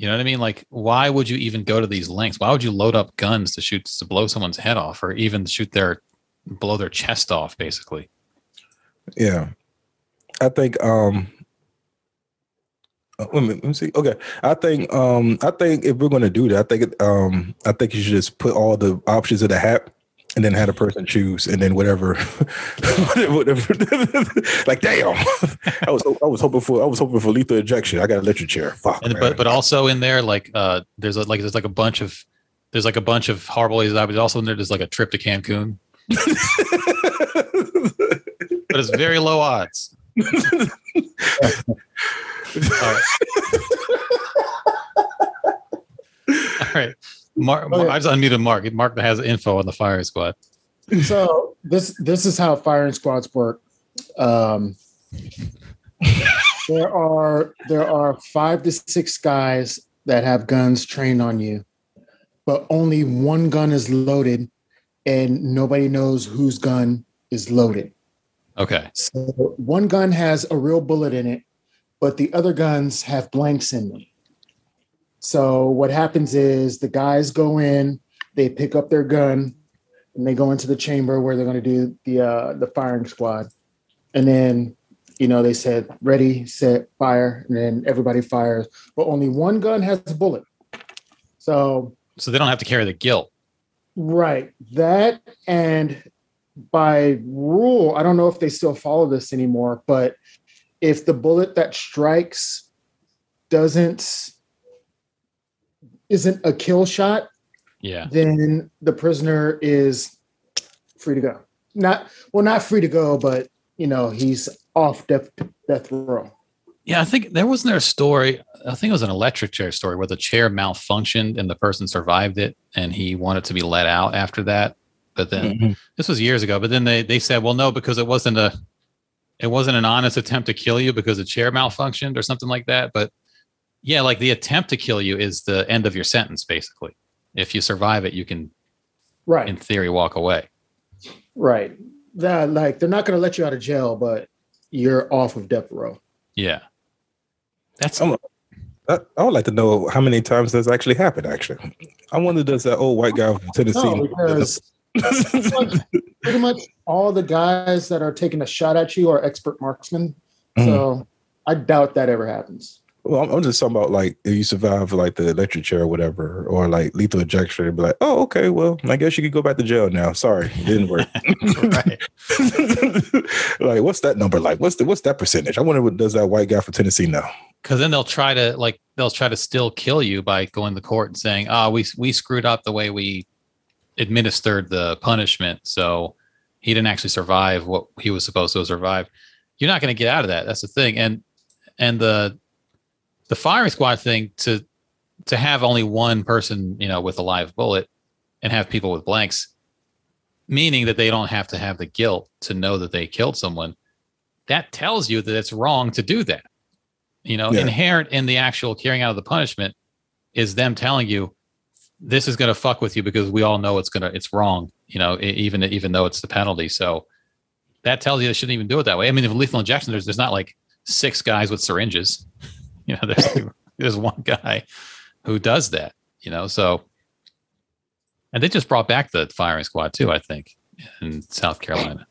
You know what I mean? Like, why would you even go to these lengths? Why would you load up guns to shoot to blow someone's head off, or even shoot their blow their chest off? Basically, Yeah, I think. um uh, Let me, let me see. Okay, I think. Um, I think if we're gonna do that, I think. it- Um, I think you should just put all the options in the hat, and then had a person choose, and then whatever, whatever. like, damn, I was I was hoping for I was hoping for lethal injection. I got electric chair. Fuck, and but but also in there, like, uh, there's a, like there's like a bunch of there's like a bunch of horrible ways to die, but also in there there's like a trip to Cancun, but it's very low odds. All right. All right. Mark, Okay. I just unmuted Mark. Mark has info on the firing squad. so this this is how firing squads work. Um, there are there are five to six guys that have guns trained on you, but only one gun is loaded, and nobody knows whose gun is loaded. Okay. So one gun has a real bullet in it, but the other guns have blanks in them. So what happens is the guys go in, they pick up their gun, and they go into the chamber where they're going to do the uh, the firing squad, and then you know they said ready, set, fire, and then everybody fires, but only one gun has a bullet. So So they don't have to carry the guilt. Right. That and by rule, I don't know if they still follow this anymore, but if the bullet that strikes doesn't isn't a kill shot, Yeah. then the prisoner is free to go. Not well, not free to go, but you know, he's off death death row. Yeah, I think there wasn't there a story. I think it was an electric chair story where the chair malfunctioned and the person survived it, and he wanted to be let out after that. But then Mhm. this was years ago. But then they they said, well, no, because it wasn't a it wasn't an honest attempt to kill you because the chair malfunctioned or something like that. But yeah, like the attempt to kill you is the end of your sentence, basically. If you survive it, you can, Right. in theory, walk away. right. That like they're not gonna let you out of jail, but you're off of death row. Yeah, that's I'm- I, I would like to know how many times that's actually happened. Actually, I wonder does that old white guy from Tennessee? No, because pretty much all the guys that are taking a shot at you are expert marksmen. Mm-hmm. So I doubt that ever happens. Well, I'm, I'm just talking about like if you survive like the electric chair or whatever, or like lethal injection, it'd be like, oh, okay, well, I guess you could go back to jail now. Sorry, it didn't work. like, what's that number like? What's the what's that percentage? I wonder what does that white guy from Tennessee know? because then they'll try to like they'll try to still kill you by going to court and saying ah we we screwed up the way we administered the punishment so he didn't actually survive what he was supposed to survive you're not going to get out of that that's the thing and and the the firing squad thing to to have only one person you know with a live bullet and have people with blanks meaning that they don't have to have the guilt to know that they killed someone that tells you that it's wrong to do that. You know Yeah. inherent in the actual carrying out of the punishment is them telling you this is going to fuck with you because we all know it's going to it's wrong you know even even though it's the penalty. So that tells you they shouldn't even do it that way. I mean if lethal injection there's there's not like six guys with syringes you know there's there's one guy who does that you know so and they just brought back the firing squad too i think in south carolina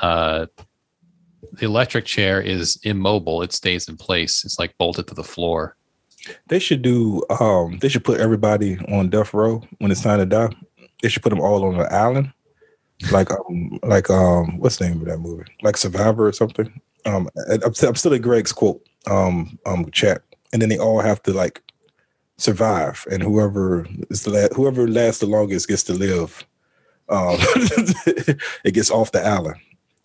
uh the electric chair is immobile. It stays in place. It's like bolted to the floor. They should do. Um, they should put everybody on death row when it's time to die. They should put them all on an island, like um, like um, what's the name of that movie? Like Survivor or something. Um, I'm, I'm still at Greg's quote. Um, um, chat, and then they all have to like survive, and whoever is the la- whoever lasts the longest gets to live. Um, it gets off the island.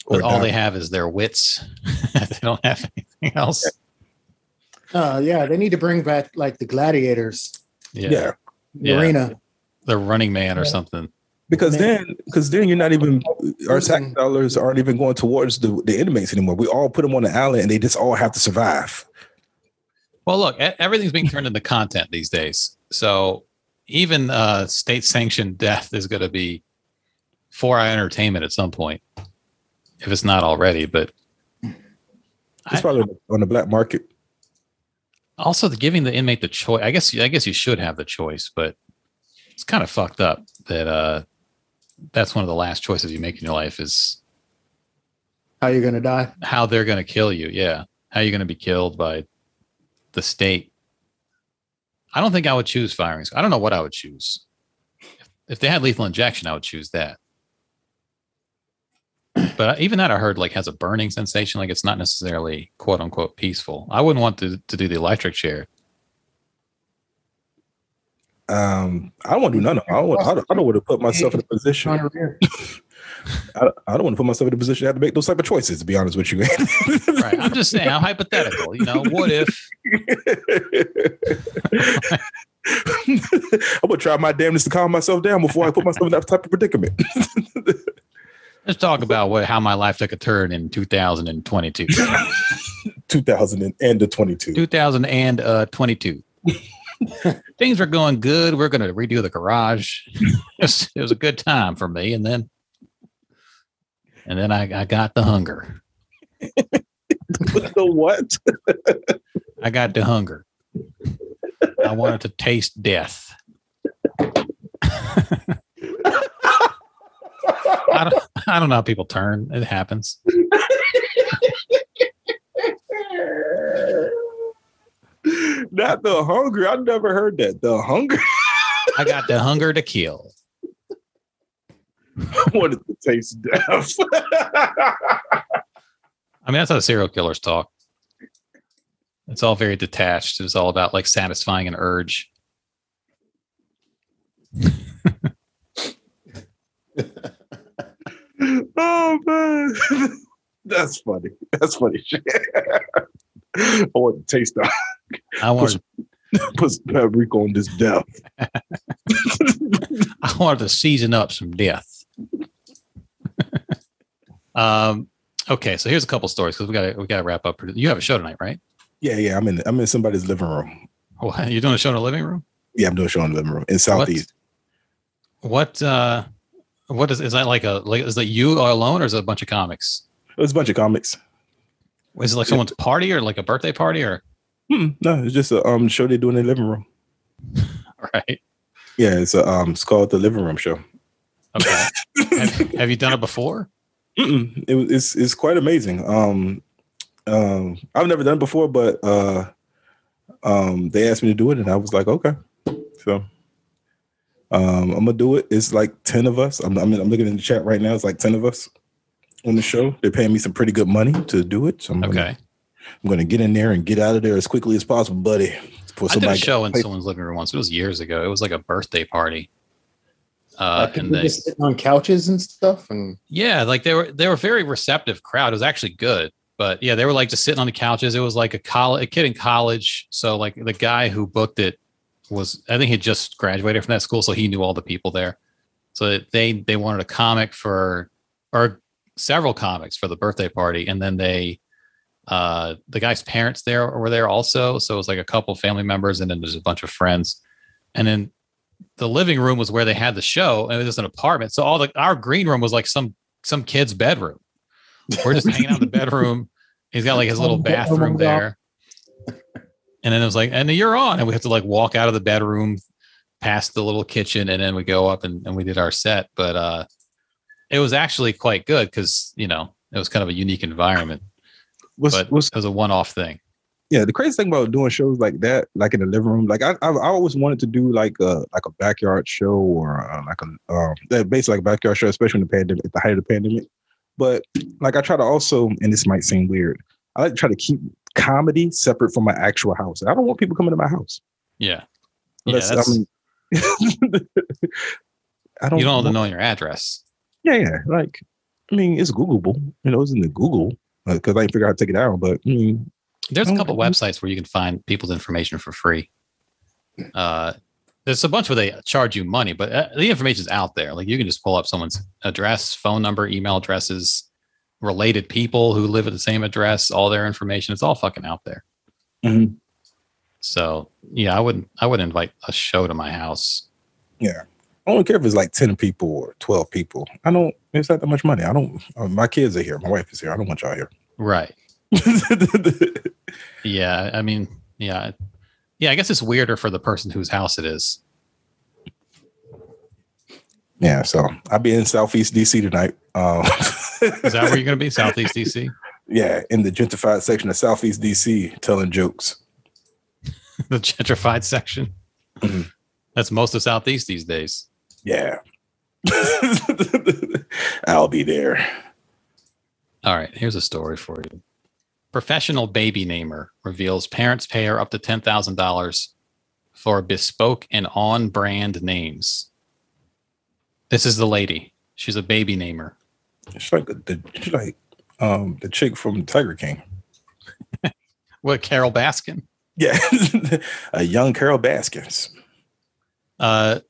But all die. they have is their wits. they don't have anything else. Uh, yeah, they need to bring back like the gladiators, Yeah. yeah. the Yeah. arena. The running man or something. Because Man. then because then you're not even our tax dollars aren't even going towards the, the inmates anymore we all put them on the island and they just all have to survive Well, look, everything's being turned into content these days. So even uh, state sanctioned death is going to be for our entertainment at some point, if it's not already. But it's I- probably on the black market also the giving the inmate the choice. I guess I guess you should have the choice, but it's kind of fucked up that uh, that's one of the last choices you make in your life is How you're gonna die? how they're going to kill you. Yeah, how you're going to be killed by the state. I don't think I would choose firing. squad. I don't know what I would choose. If, if they had lethal injection, I would choose that. But even that I heard like has a burning sensation. Like it's not necessarily quote unquote peaceful. I wouldn't want to, to do the electric chair. Um i don't want to do none of them. i don't want, I don't, I don't want to put myself in a position I, I don't want to put myself in a position to have to make those type of choices to be honest with you Right. I'm just saying, I'm hypothetical. You know, what if i'm gonna try my damnedest to calm myself down before i put myself in that type of predicament let's talk about what how my life took a turn in 2022. 2000 and, 22, 2000 and the 22 2022. Things were going good. We're going to redo the garage. It was, a good time for me. And then, and then I, I got the hunger. the what I got the hunger. I wanted to taste death. I don't, I don't know how people turn. It happens. Not the hunger. I never heard that. The hunger. I got the hunger to kill. I wanted to taste death. I mean, that's how serial killers talk. It's all very detached. It's all about like satisfying an urge. oh man, that's funny. That's funny. I want to taste that. I wanted, Put paprika on this death. I wanted to season up some death. um. Okay, so here's a couple stories because we got to we got to wrap up. You have a show tonight, right? Yeah, yeah. I'm in. I'm in somebody's living room. What you're doing a show in the living room? Yeah, I'm doing a show in the living room in Southeast. What? uh What is is that like a like? Is that you alone or is it a bunch of comics? It's a bunch of comics. Is it like someone's party or like a birthday party or? Hmm, no, it's just a um show they do in the living room. Right. Yeah, it's a um it's called the living room show. Okay. have, have you done it before? It it's it's quite amazing. Um, um, I've never done it before, but uh, um, they asked me to do it, and I was like, okay. So, um, I'm gonna do it. It's like ten of us. I'm I'm, I'm looking in the chat right now. It's like ten of us on the show. They're paying me some pretty good money to do it. So I'm gonna, Okay. I'm gonna get in there and get out of there as quickly as possible, buddy. Before I did a show in someone's living room once. It was years ago. It was like a birthday party. Uh, Like, and people they, just sitting on couches and stuff, and yeah, like they were they were very receptive crowd. It was actually good, but yeah, they were like just sitting on the couches. It was like a college, a kid in college. So like the guy who booked it was, I think he just graduated from that school, so he knew all the people there. So they they wanted a comic for or several comics for the birthday party, and then they uh the guy's parents there were there also. So it was like a couple family members, and then there's a bunch of friends, and then the living room was where they had the show, and it was an apartment. So all the our green room was like some some kid's bedroom. We're just hanging out in the bedroom. He's got like his little bathroom there. And then it was like, and you're on. And we have to like walk out of the bedroom past the little kitchen and then we go up and, and we did our set. But uh it was actually quite good because you know it was kind of a unique environment. What's but what's it was a one-off thing. yeah the crazy thing about doing shows like that like in the living room like i i, I always wanted to do like a like a backyard show or uh, like a um that basically like a backyard show especially in the pandemic at the height of the pandemic but like i try to also and this might seem weird i like to try to keep comedy separate from my actual house i don't want people coming to my house Yeah. Yeah, Unless- that's, I mean, I don't you don't have to know your address. yeah yeah like i mean it's googleable you know it's in the google because i didn't figure out how to take it down but mean There's a Oh, couple websites where you can find people's information for free. Uh, there's a bunch where they charge you money, but uh, the information's out there. Like you can just pull up someone's address, phone number, email addresses, related people who live at the same address, all their information. It's all fucking out there. Mhm. So yeah, I wouldn't. I wouldn't invite a show to my house. Yeah. I don't care if it's like 10 people or 12 people. I don't, it's not that much money. I don't, uh, my kids are here. My wife is here. I don't want y'all here. Right. Yeah. I mean, yeah. Yeah. I guess it's weirder for the person whose house it is. yeah. So I'll be in Southeast DC tonight. Um, Is that where you're going to be? Southeast DC? yeah. In the gentrified section of Southeast DC telling jokes. the gentrified section. Mhm. That's most of Southeast these days. Yeah. I'll be there. All right, here's a story for you. Professional baby namer reveals parents pay her up to $10,000 for bespoke and on brand names. This is the lady. She's a baby namer. She's like the, she's like um, the chick from Tiger King. What, Carol Baskin? Yeah. a young Carol Baskins. Uh,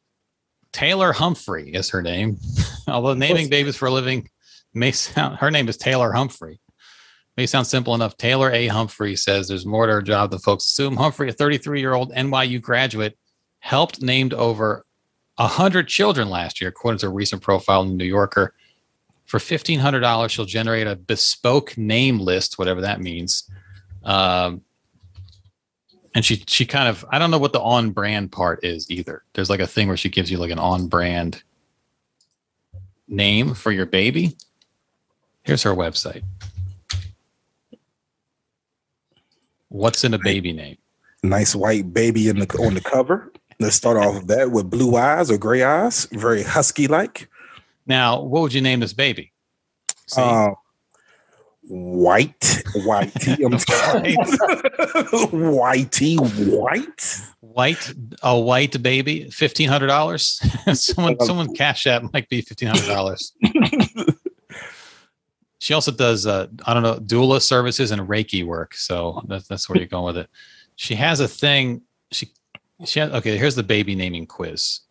Taylor Humphrey is her name. Although naming babies for a living may sound, her name is Taylor Humphrey. May sound simple enough. Taylor A. Humphrey says there's more to her job than folks assume. Humphrey, a 33 year old NYU graduate, helped named over 100 children last year, according to a recent profile in the New Yorker. For $1,500, she'll generate a bespoke name list, whatever that means. Um, and she she kind of I don't know what the on brand part is either. There's like a thing where she gives you like an on brand name for your baby. Here's her website. What's in a baby name? nice white baby in the on the cover. Let's start off with that with blue eyes or gray eyes, very husky like. Now, what would you name this baby? See, Um, white, whitey. I'm sorry. whitey, white. white a white baby, fifteen hundred dollars. someone someone cash that might be fifteen hundred dollars. she also does uh, I don't know doula services and Reiki work, so that's that's where you're going with it. She has a thing. She she has okay. Here's the baby naming quiz.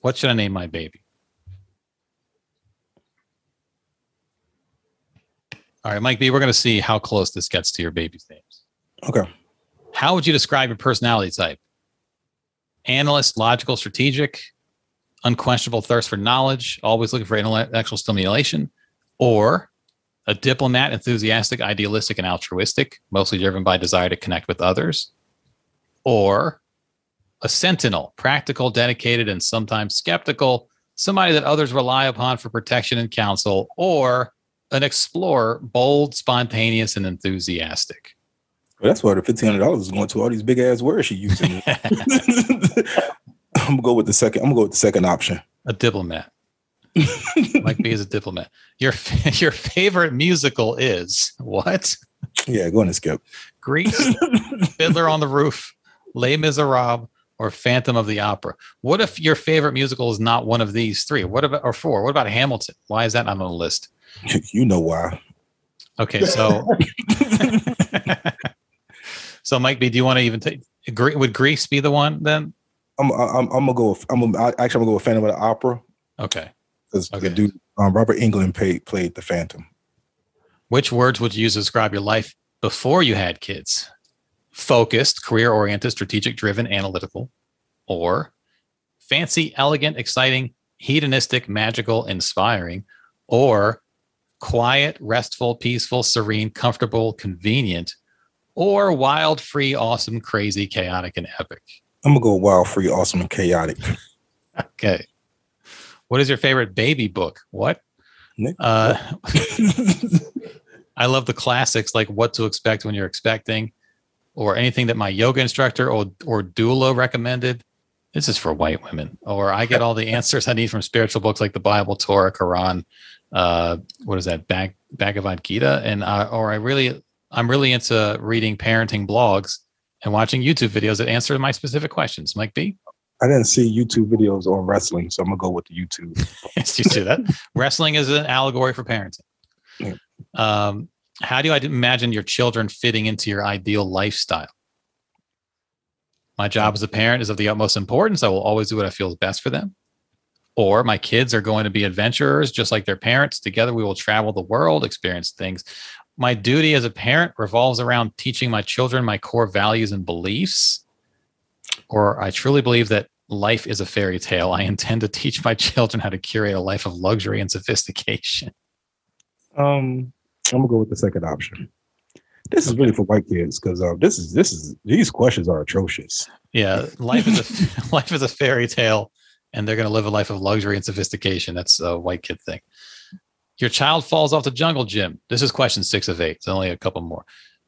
What should I name my baby? All right, Mike B. We're going to see how close this gets to your baby's names. Okay. How would you describe your personality type? Analyst, logical, strategic, unquestionable thirst for knowledge, always looking for intellectual stimulation, or a diplomat, enthusiastic, idealistic, and altruistic, mostly driven by desire to connect with others, or a sentinel, practical, dedicated, and sometimes skeptical, somebody that others rely upon for protection and counsel, or an explorer, bold, spontaneous, and enthusiastic. Well, that's why the fifteen hundred dollars is going to all these big ass words she using. I'm gonna go with the second. I'm gonna go with the second option. A diplomat. Mike B is a diplomat. Your your favorite musical is what? Yeah, go on and skip. Grease, Fiddler on the Roof, Les Miserables, or Phantom of the Opera. What if your favorite musical is not one of these three? What about or four? What about Hamilton? Why is that not on the list? You know why? Okay, so so Mike B, do you want to even take? Would Grease be the one then? I'm I'm, I'm gonna go. With, I'm gonna, actually I'm gonna go with Phantom of the Opera Okay. because Okay. the dude um, Robert Englund played played the Phantom. Which words would you use to describe your life before you had kids? Focused, career oriented, strategic driven, analytical, or fancy, elegant, exciting, hedonistic, magical, inspiring, or quiet, restful, peaceful, serene, comfortable, convenient, or wild, free, awesome, crazy, chaotic, and epic. I'm gonna go wild, free, awesome, and chaotic. Okay. What is your favorite baby book? What? Uh, I love the classics like what to expect when you're expecting, or anything that my yoga instructor or or doula recommended. This is for white women. Or I get all the answers I need from spiritual books like the Bible, Torah, Quran, uh, what is that, Bhag- Bhagavad Gita, and uh, or I really I'm really into reading parenting blogs and watching YouTube videos that answer my specific questions. Mike B. I didn't see YouTube videos on wrestling, so I'm gonna go with the YouTube. Yes, you see that. Wrestling is an allegory for parenting. Yeah. Um, how do you imagine your children fitting into your ideal lifestyle? My job as a parent is of the utmost importance. I will always do what I feel is best for them. Or my kids are going to be adventurers just like their parents. Together, we will travel the world, experience things. My duty as a parent revolves around teaching my children my core values and beliefs. Or I truly believe that life is a fairy tale. I intend to teach my children how to curate a life of luxury and sophistication. Um, I'm gonna go with the second option. This is really for white kids because uh, this is this is these questions are atrocious. Yeah, life is a life is a fairy tale, and they're to live a life of luxury and sophistication. That's a white kid thing. Your child falls off the jungle gym. This is question six of eight. It's only a couple more.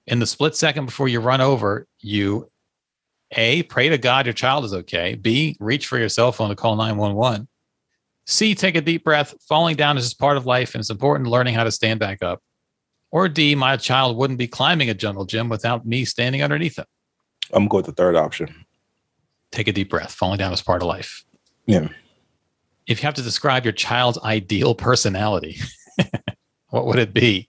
In the split second before you run over, you a pray to God your child is okay. B reach for your cell phone to call nine one one. C take a deep breath. Falling down is just part of life, and it's important learning how to stand back up. Or D, my child wouldn't be climbing a jungle gym without me standing underneath him. I'm gonna go with the third option. Take a deep breath. Falling down is part of life. Yeah. If you have to describe your child's ideal personality, what would it be?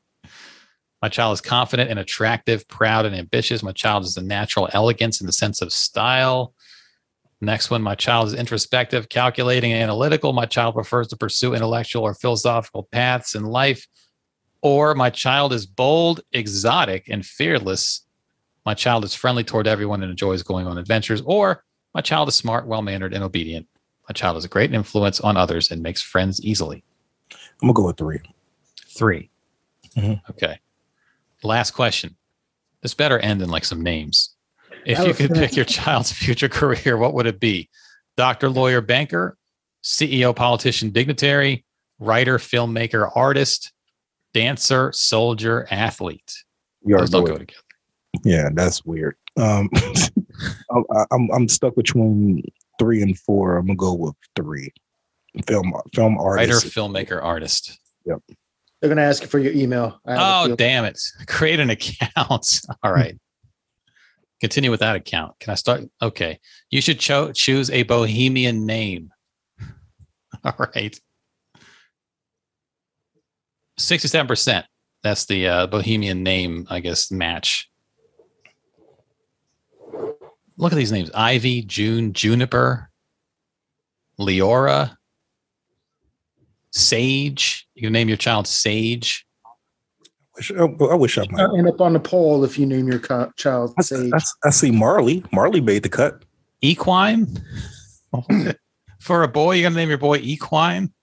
My child is confident and attractive, proud and ambitious. My child is a natural elegance in the sense of style. Next one, my child is introspective, calculating, and analytical. My child prefers to pursue intellectual or philosophical paths in life. Or my child is bold, exotic, and fearless. My child is friendly toward everyone and enjoys going on adventures. Or my child is smart, well mannered, and obedient. My child is a great influence on others and makes friends easily. I'm gonna go with three. 3 Mhm. Okay. Last question. This better end in like some names. If you could pick your child's future career, what would it be? Doctor, lawyer, banker, CEO, politician, dignitary, writer, filmmaker, artist, dancer, soldier, athlete. You Those don't go together. Yeah, that's weird. Um, I'm, I'm I'm stuck between three and four. I'm gonna go with three. Film film Writer, artist. filmmaker, artist. Yep. They're gonna ask you for your email. I Oh, damn it. Create an account. All right. Continue with that account. Can I start? Okay. You should cho- choose a bohemian name. All right. 67%. That's the uh, bohemian name, I guess, match. Look at these names Ivy, June, Juniper, Leora, Sage. You can name your child Sage. Wish- I, I wish I might. I'll end up on the poll if you name your co- child I, Sage. I, I see Marley. Marley made the cut. Equine? For a boy, you're gonna name your boy Equine?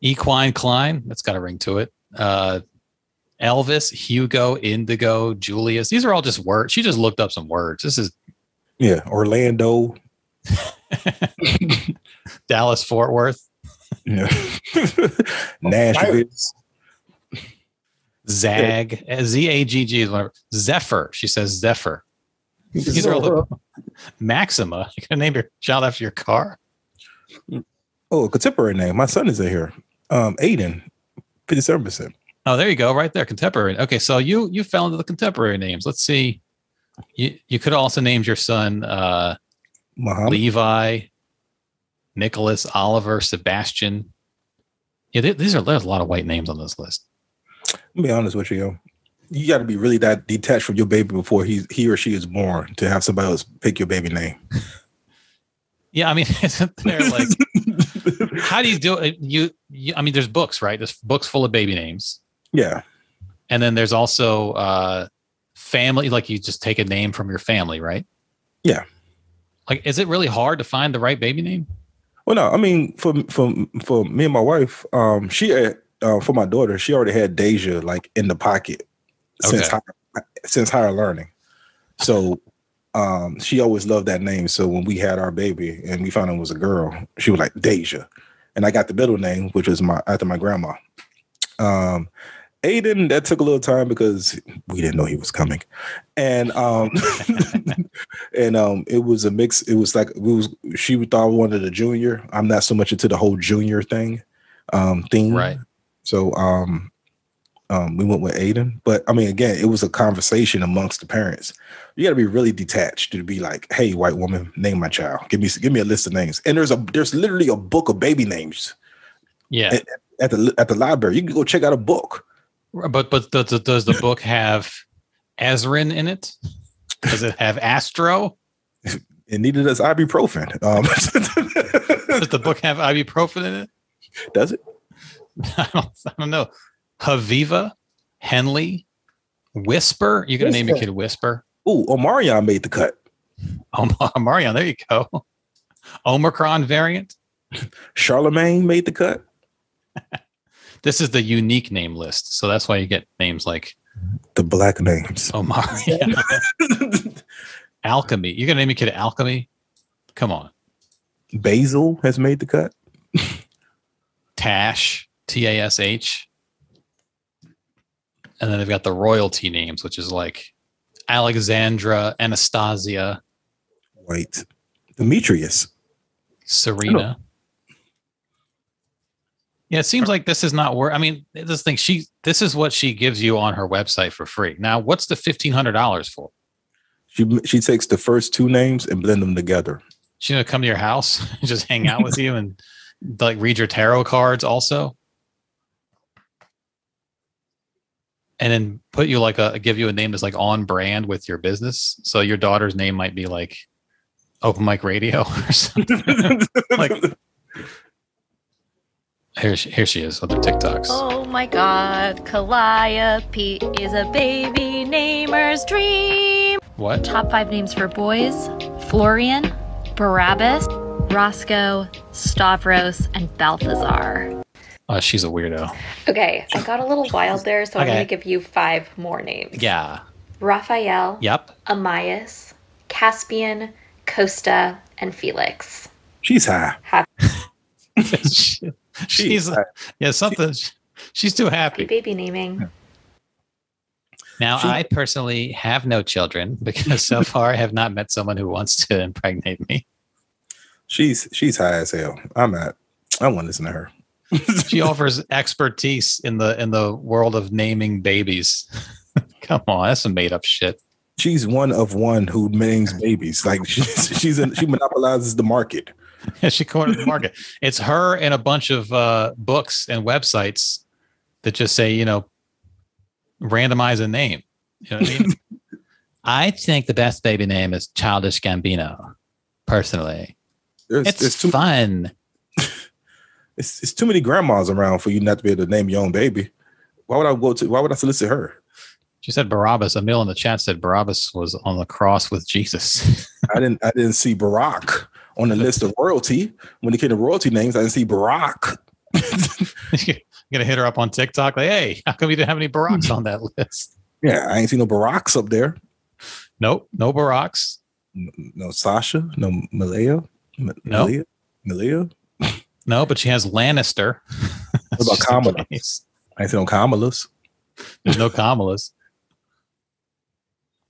Equine Klein. That's got a ring to it. Uh Elvis, Hugo, Indigo, Julius. These are all just words. She just looked up some words. This is Yeah, Orlando. Dallas Fort Worth, Yeah, Nashville. Zag, Z A G G is whatever. Zephyr. She says Zephyr. These are all the Maxima. You're gonna name your child after your car? Oh, a contemporary name. My son is in here. Um, Aiden, fifty-seven percent. Oh, there you go, right there, contemporary. Okay, so you you fell into the contemporary names. Let's see. You you could also named your son uh, Muhammad. Levi, Nicholas, Oliver, Sebastian. Yeah, th- these are there's a lot of white names on this list. I'll be honest with you, yo. You got to be really that detached from your baby before he he or she is born to have somebody else pick your baby name. Yeah, I mean, there like how do you do it? You, you I mean, there's books, right? There's books full of baby names, yeah, and then there's also uh, family. Like you just take a name from your family, right? Yeah. Like, is it really hard to find the right baby name? Well, no, I mean, for for for me and my wife, um, she had, uh, for my daughter, she already had Deja like in the pocket since Okay. higher, since higher learning. So, um, she always loved that name. So when we had our baby and we found it was a girl, she was like Deja, and I got the middle name, which was my after my grandma. Um, Aiden, that took a little time because we didn't know he was coming, and um, and um, it was a mix. It was like it was. She thought I wanted a junior. I'm not so much into the whole junior thing, um, theme. Right. So um, um, we went with Aiden. But I mean, again, it was a conversation amongst the parents. You got to be really detached to be like, "Hey, white woman, name my child. Give me give me a list of names." And there's a there's literally a book of baby names Yeah. at, at the at the library. You can go check out a book. But but does, does the book have Azrin in it? Does it have Astro? It neither does ibuprofen. Um, Does the book have ibuprofen in it? does it? I don't, I don't know. Haviva, Henley, Whisper. You gonna name your kid Whisper? Ooh, Omarion made the cut. Oh, Marion, there you go. Omicron variant. Charlemagne made the cut. This is the unique name list, so that's why you get names like The black names. Omarion, Alchemy. You're gonna name your kid Alchemy? Come on, Basil has made the cut. Tash, T A S H, and then they've got the royalty names, which is like Alexandra, Anastasia, White. Demetrius. Serena. Oh. Yeah, it seems like this is not worth. I mean, this thing she this is what she gives you on her website for free. Now, what's the fifteen hundred dollars for? She she takes the first two names and blend them together. She gonna come to your house, and just hang out with you, and like read your tarot cards also, and then put you like a give you a name that's like on brand with your business. So your daughter's name might be like Open Mic Radio or something. like here she, here she is with her TikToks. Oh my god, Calliope is a baby namer's dream. What? Top five names for boys Florian, Barabbas, Roscoe, Stavros, and Balthazar. Uh, she's a weirdo. Okay, I got a little wild there, so I'm going to give you five more names Yeah. Raphael, Yep. Amias, Caspian, Costa, and Felix. She's high. She- she's high. yeah something. She's too Happy happy. baby naming. Now, She- I personally have no children because so far I have not met someone who wants to impregnate me. She's she's high as hell. I'm at. I want to listen to her. She offers expertise in the in the world of naming babies. Come on, that's some made up shit. She's one of one who names babies. Like she's she's in, she monopolizes the market. she cornered the market. It's her and a bunch of uh, books and websites that just say, you know, randomize a name. You know what I mean? I think the best baby name is Childish Gambino. Personally, There's, it's there's too fun. It's, it's too many grandmas around for you not to be able to name your own baby. Why would I go to? Why would I solicit her? She said Barabbas. Emil in the chat said Barabbas was on the cross with Jesus. I didn't. I didn't see Barack on the list of royalty. When it came to royalty names, I didn't see Barack. You're gonna hit her up on TikTok, like, hey, how come you didn't have any Baracks on that list? Yeah, I ain't seen no Baracks up there. Nope, no Baracks. No Sasha. No Malaya. M- No. Malia? Malia. No, but she has Lannister. What about Kamala? I ain't seen no Kamalas. There's no Kamalas.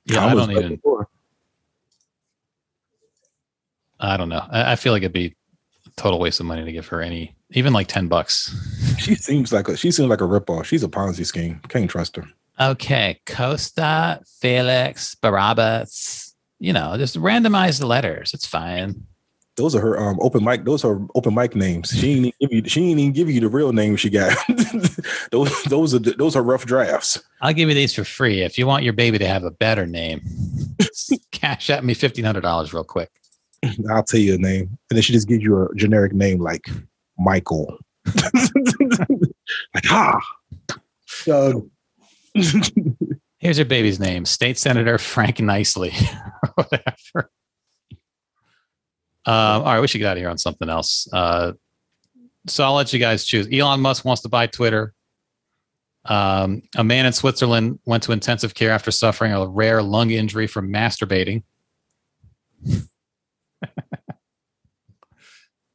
Yeah, I don't even. before. I don't know. I, I feel like it'd be a total waste of money to give her any, even like ten bucks. She seems like a. She seems like a ripoff. She's a Ponzi scheme. Can't trust her. Okay, Costa, Felix, Barabbas. You know, just randomize the letters. It's fine. Those are her um open mic. Those are open mic names. She ain't even give you. She ain't even give you the real name she got. those those are the- those are rough drafts. I'll give you these for free if you want your baby to have a better name. Cash at me fifteen hundred dollars real quick. I'll tell you a name, and then she just gives you a generic name like Michael. like ah, Doug. Here's your baby's name: State Senator Frank Niceley, whatever. Um, all right, we should get out of here on something else. Uh, so I'll let you guys choose. Elon Musk wants to buy Twitter. Um, a man in Switzerland went to intensive care after suffering a rare lung injury from masturbating.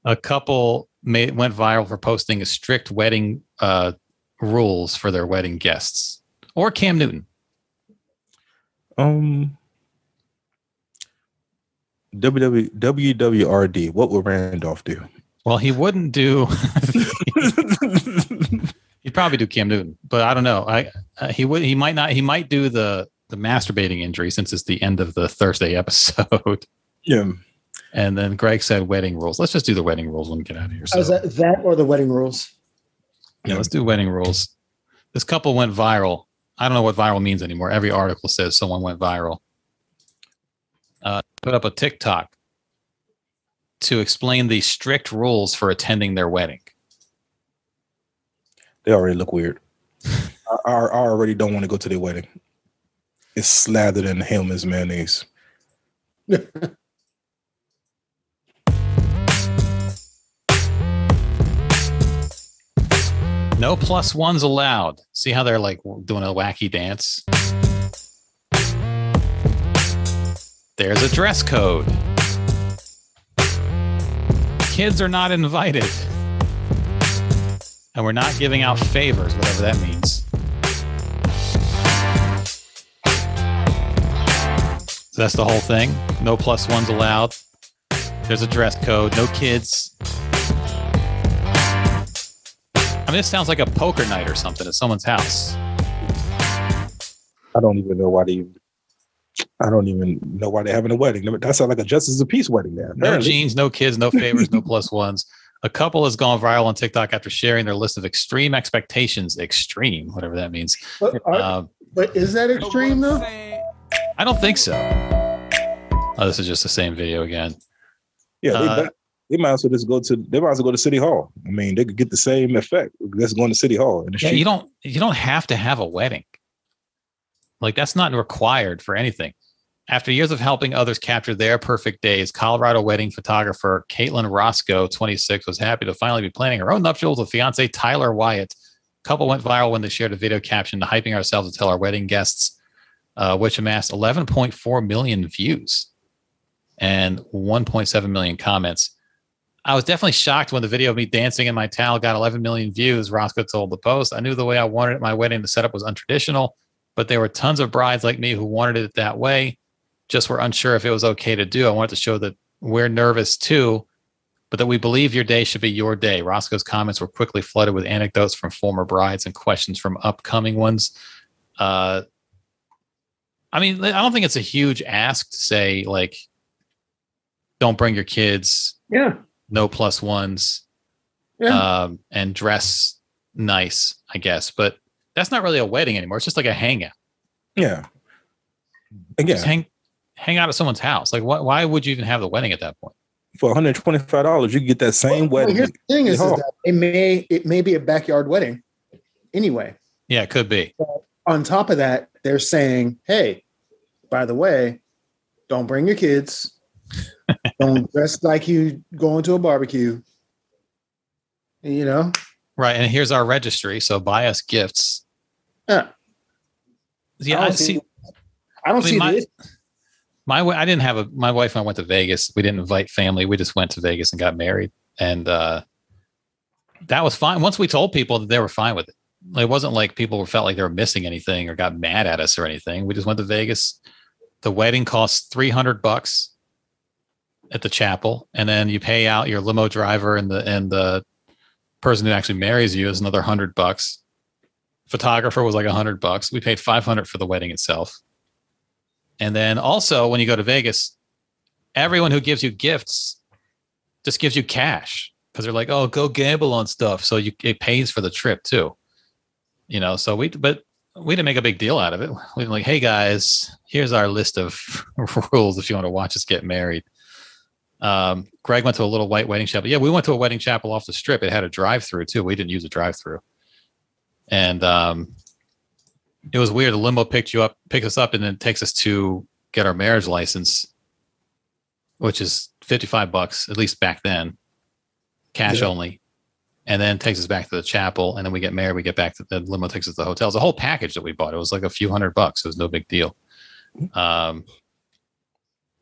a couple made, went viral for posting a strict wedding uh, rules for their wedding guests or Cam Newton? Um, WW, WWRD. What would Randolph do? Well, he wouldn't do. He'd probably do Cam Newton, but I don't know. I uh, he would. He might not. He might do the the masturbating injury since it's the end of the Thursday episode. yeah. And then Greg said wedding rules. Let's just do the wedding rules when we get out of here. Oh, is So, that that or the wedding rules? yeah, let's do wedding rules. This couple went viral. I don't know what viral means anymore. Every article says someone went viral. Uh, put up a TikTok to explain the strict rules for attending their wedding. They already look weird. I, I, I already don't want to go to their wedding. It's slathered in Hellmann's mayonnaise. No plus ones allowed. See how they're like doing a wacky dance? There's a dress code. Kids are not invited. And we're not giving out favors, whatever that means. So that's the whole thing. No plus ones allowed. There's a dress code. No kids. I mean, this sounds like a poker night or something at someone's house. I don't even know why they. I don't even know why they're having a wedding. That sounds like a justice of peace wedding. There, No jeans, no kids, no favors, no plus ones. A couple has gone viral on TikTok after sharing their list of extreme expectations. Extreme, whatever that means. But, are- Uh, but is that extreme though? I don't think so. Oh, this is just the same video again. Yeah, they, Uh, might- they might as well just go to. They might as well go to City Hall. I mean, they could get the same effect. That's going to City Hall. In the Yeah, street. you don't you don't have to have a wedding. Like that's not required for anything. After years of helping others capture their perfect days, Colorado wedding photographer Caitlin Roscoe, 26, was happy to finally be planning her own nuptials with fiance Tyler Wyatt. Couple went viral when they shared a video caption hyping ourselves to tell our wedding guests, uh, which amassed 11.4 million views and 1.7 million comments. I was definitely shocked when the video of me dancing in my towel got 11 million views. Roscoe told the Post, "I knew the way I wanted it my wedding. The setup was untraditional, but there were tons of brides like me who wanted it that way. Just were unsure if it was okay to do. I wanted to show that we're nervous too, but that we believe your day should be your day." Roscoe's comments were quickly flooded with anecdotes from former brides and questions from upcoming ones. Uh, I mean, I don't think it's a huge ask to say like, "Don't bring your kids." Yeah. no plus ones Yeah. um, and dress nice, I guess. But that's not really a wedding anymore. It's just like a hangout. Yeah. Again, Just hang hang out at someone's house. Like, why, why would you even have the wedding at that point? for one hundred twenty five dollars, you can get that same Well, wedding. here's the thing is, is that it may it may be a backyard wedding anyway. Yeah, it could be. On top of that, they're saying, "Hey, by the way, don't bring your kids. don't dress like you going to a barbecue. You know, Right. And here's our registry. So buy us gifts. Yeah. Yeah, I I don't see. I don't I mean, see my- this. My I didn't have a my wife and I went to Vegas. We didn't invite family. We just went to Vegas and got married. And uh that was fine. Once we told people that they were fine with it. It wasn't like people felt like they were missing anything or got mad at us or anything. We just went to Vegas. The wedding costs 300 bucks at the chapel and then you pay out your limo driver and the and the person who actually marries you is another 100 bucks. Photographer was like a 100 bucks. We paid 500 for the wedding itself. And then also when you go to Vegas, everyone who gives you gifts just gives you cash because they're like, "Oh, go gamble on stuff." So you it pays for the trip too. You know, so we but we didn't make a big deal out of it. We were like, "Hey guys, here's our list of rules if you want to watch us get married." Um, Greg went to a little white wedding chapel. Yeah, we went to a wedding chapel off the strip. It had a drive-through too. We didn't use a drive-through, and um, it was weird. The limo picked you up, picked us up, and then takes us to get our marriage license, which is fifty-five bucks at least back then, cash Yeah. only, and then takes us back to the chapel, and then we get married. We get back to the limo takes us to the hotel. It's a whole package that we bought. It was like a few hundred bucks. It was no big deal. Um,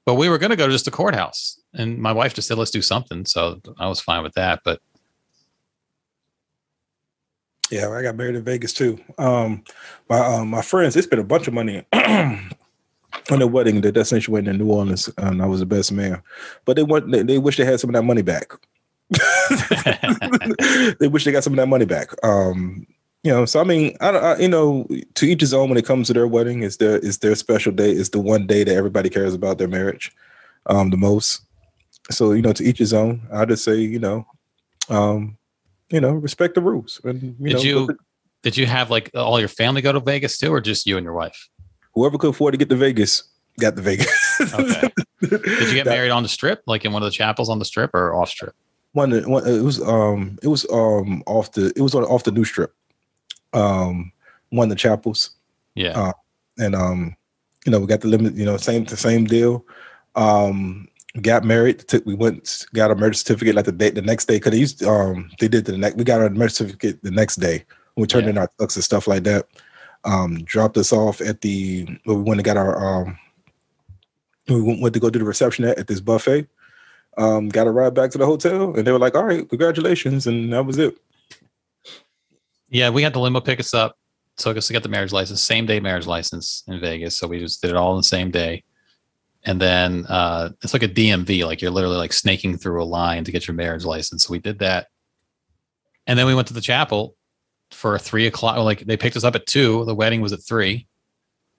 but we were going to go to just the courthouse, and my wife just said, "Let's do something." So I was fine with that. But Yeah, I got married in Vegas too. Um, my um, my friends, they spent a bunch of money on their wedding, the destination wedding in New Orleans, and I was the best man. But they want they, they wish they had some of that money back. they wish they got some of that money back. Um, you know, so I mean, I, I, you know, to each his own when it comes to their wedding. It's their it's their special day. It's the one day that everybody cares about their marriage, um, the most. So you know, to each his own. I just say, you know, um, you know, respect the rules. And you did know, you did you have like all your family go to Vegas too, or just you and your wife? whoever could afford to get to Vegas got to Vegas. Okay. Did you get married on the strip, like in one of the chapels on the strip, or off strip? one, one it was um it was um off the it was on off the new strip um one of the chapels Yeah. Uh, and um you know we got the limit you know same the same deal um got married took we went got our marriage certificate like the day the next day because they used um they did the next we got our marriage certificate the next day we turned Yeah. in our tux and stuff like that um dropped us off at the we went and got our um we went, to go do the reception at, at this buffet um got a ride back to the hotel and they were like all right congratulations and that was it Yeah, we had the limo pick us up, took us to get the marriage license, same day marriage license in Vegas. So we just did it all in the same day. And then uh, it's like a DMV, like you're literally like snaking through a line to get your marriage license. So we did that. And then we went to the chapel for three o'clock. Like they picked us up at two. The wedding was at 3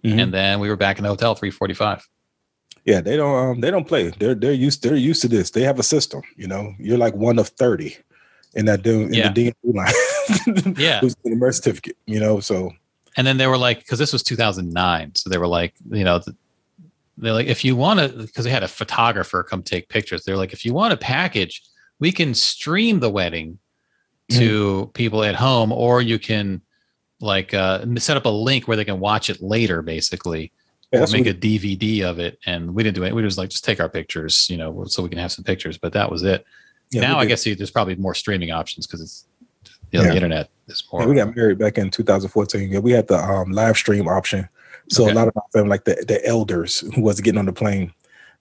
Mhm. And then we were back in the hotel, 345. Yeah, they don't um they don't play. They're they're used they're used to this. They have a system, you know. You're like one of 30 in that do in Yeah. the DMV line. Yeah. Who's getting a birth certificate, you know. So and then they were like because this was 2009 so they were like you know they're like if you want to because they had a photographer come take pictures they're like if you want a package we can stream the wedding to people at home or you can like uh set up a link where they can watch it later basically yeah, make a dvd of it and we didn't do it we just like just take our pictures you know so we can have some pictures but that was it yeah, now i guess there's probably more streaming options because it's you know, Yeah. the internet is more Yeah, we got married back in 2014. Yeah, we had the um, live stream option. So Okay. a lot of my family, like the, the elders who wasn't getting on the plane,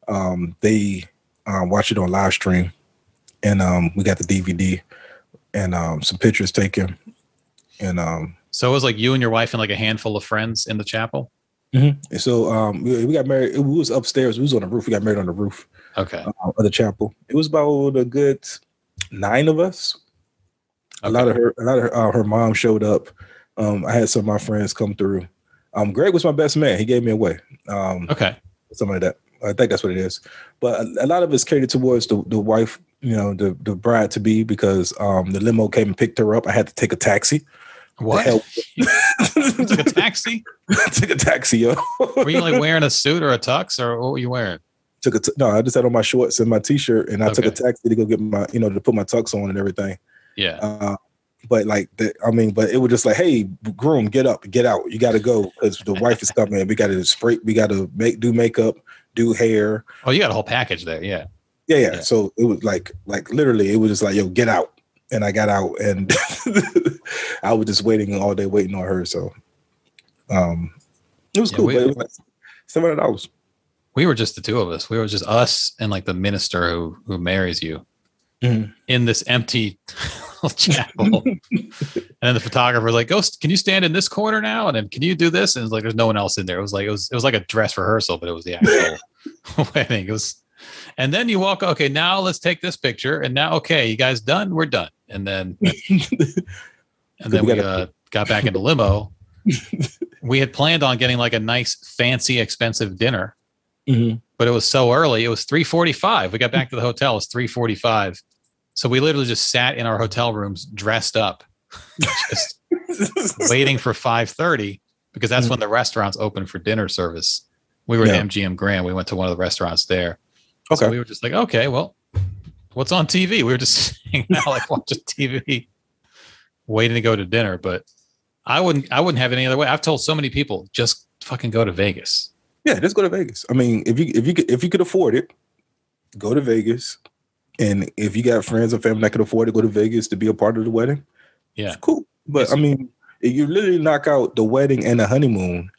um, they um, watched it on live stream, and um, we got the DVD and um, some pictures taken, and um, so it was like you and your wife and like a handful of friends in the chapel and so um, we, we got married. It was upstairs. We was on the roof. We got married on the roof. okay uh, of the chapel. It was about a good nine of us. A lot of her, a lot of her, uh, her mom showed up. Um, I had some of my friends come through. Um, Greg was my best man. He gave me away. Um, Okay. something like that. I think that's what it is. But a, a lot of it's catered towards the, the wife, you know, the, the bride to be, because um, the limo came and picked her up. I had to take a taxi. What? Took a taxi? took a taxi, yo. Were you like wearing a suit or a tux or what were you wearing? took a t- no, I just had on my shorts and my t-shirt, and I took a taxi to go get my, you know, to put my tux on and everything. Yeah. Uh, but like, the, I mean, but it was just like, hey, groom, get up, get out. You got to go because the wife is coming. We got to spray. We got to make do makeup, do hair. Oh, you got a whole package there. Yeah. Yeah, yeah. Yeah. So it was like, like literally, it was just like, yo, get out. And I got out, and I was just waiting all day, waiting on her. So, um, it was Yeah, cool, we- but it was like seven hundred dollars. We were just the two of us. We were just us and like the minister who who marries you Mhm. in this empty chapel. and then the photographer was like, "Go, can you stand in this corner now?" And then can you do this? And it's like there's no one else in there. It was like it was it was like a dress rehearsal, but it was the actual wedding. It was, and then you walk. Okay, now let's take this picture. And now, okay, you guys done? We're done. And then and then We we uh, got back into limo. we had planned on getting like a nice, fancy, expensive dinner, Mhm. but it was so early. It was three forty-five. We got back to the hotel. It was three forty-five. So we literally just sat in our hotel rooms, dressed up, just waiting for five thirty because that's mm. when the restaurants open for dinner service. We were Yeah. at MGM Grand. We went to one of the restaurants there. Okay. So we were just like, okay, well, what's on TV? We were just hanging out, like watching TV, waiting to go to dinner. But I wouldn't, I wouldn't have it any other way. I've told so many people, just fucking go to Vegas. Yeah, just go to Vegas. I mean, if you if you could if you could afford it, go to Vegas. And if you got friends or family that could afford to go to Vegas to be a part of the wedding, Yeah. it's cool. But I mean, you literally knock out the wedding and the honeymoon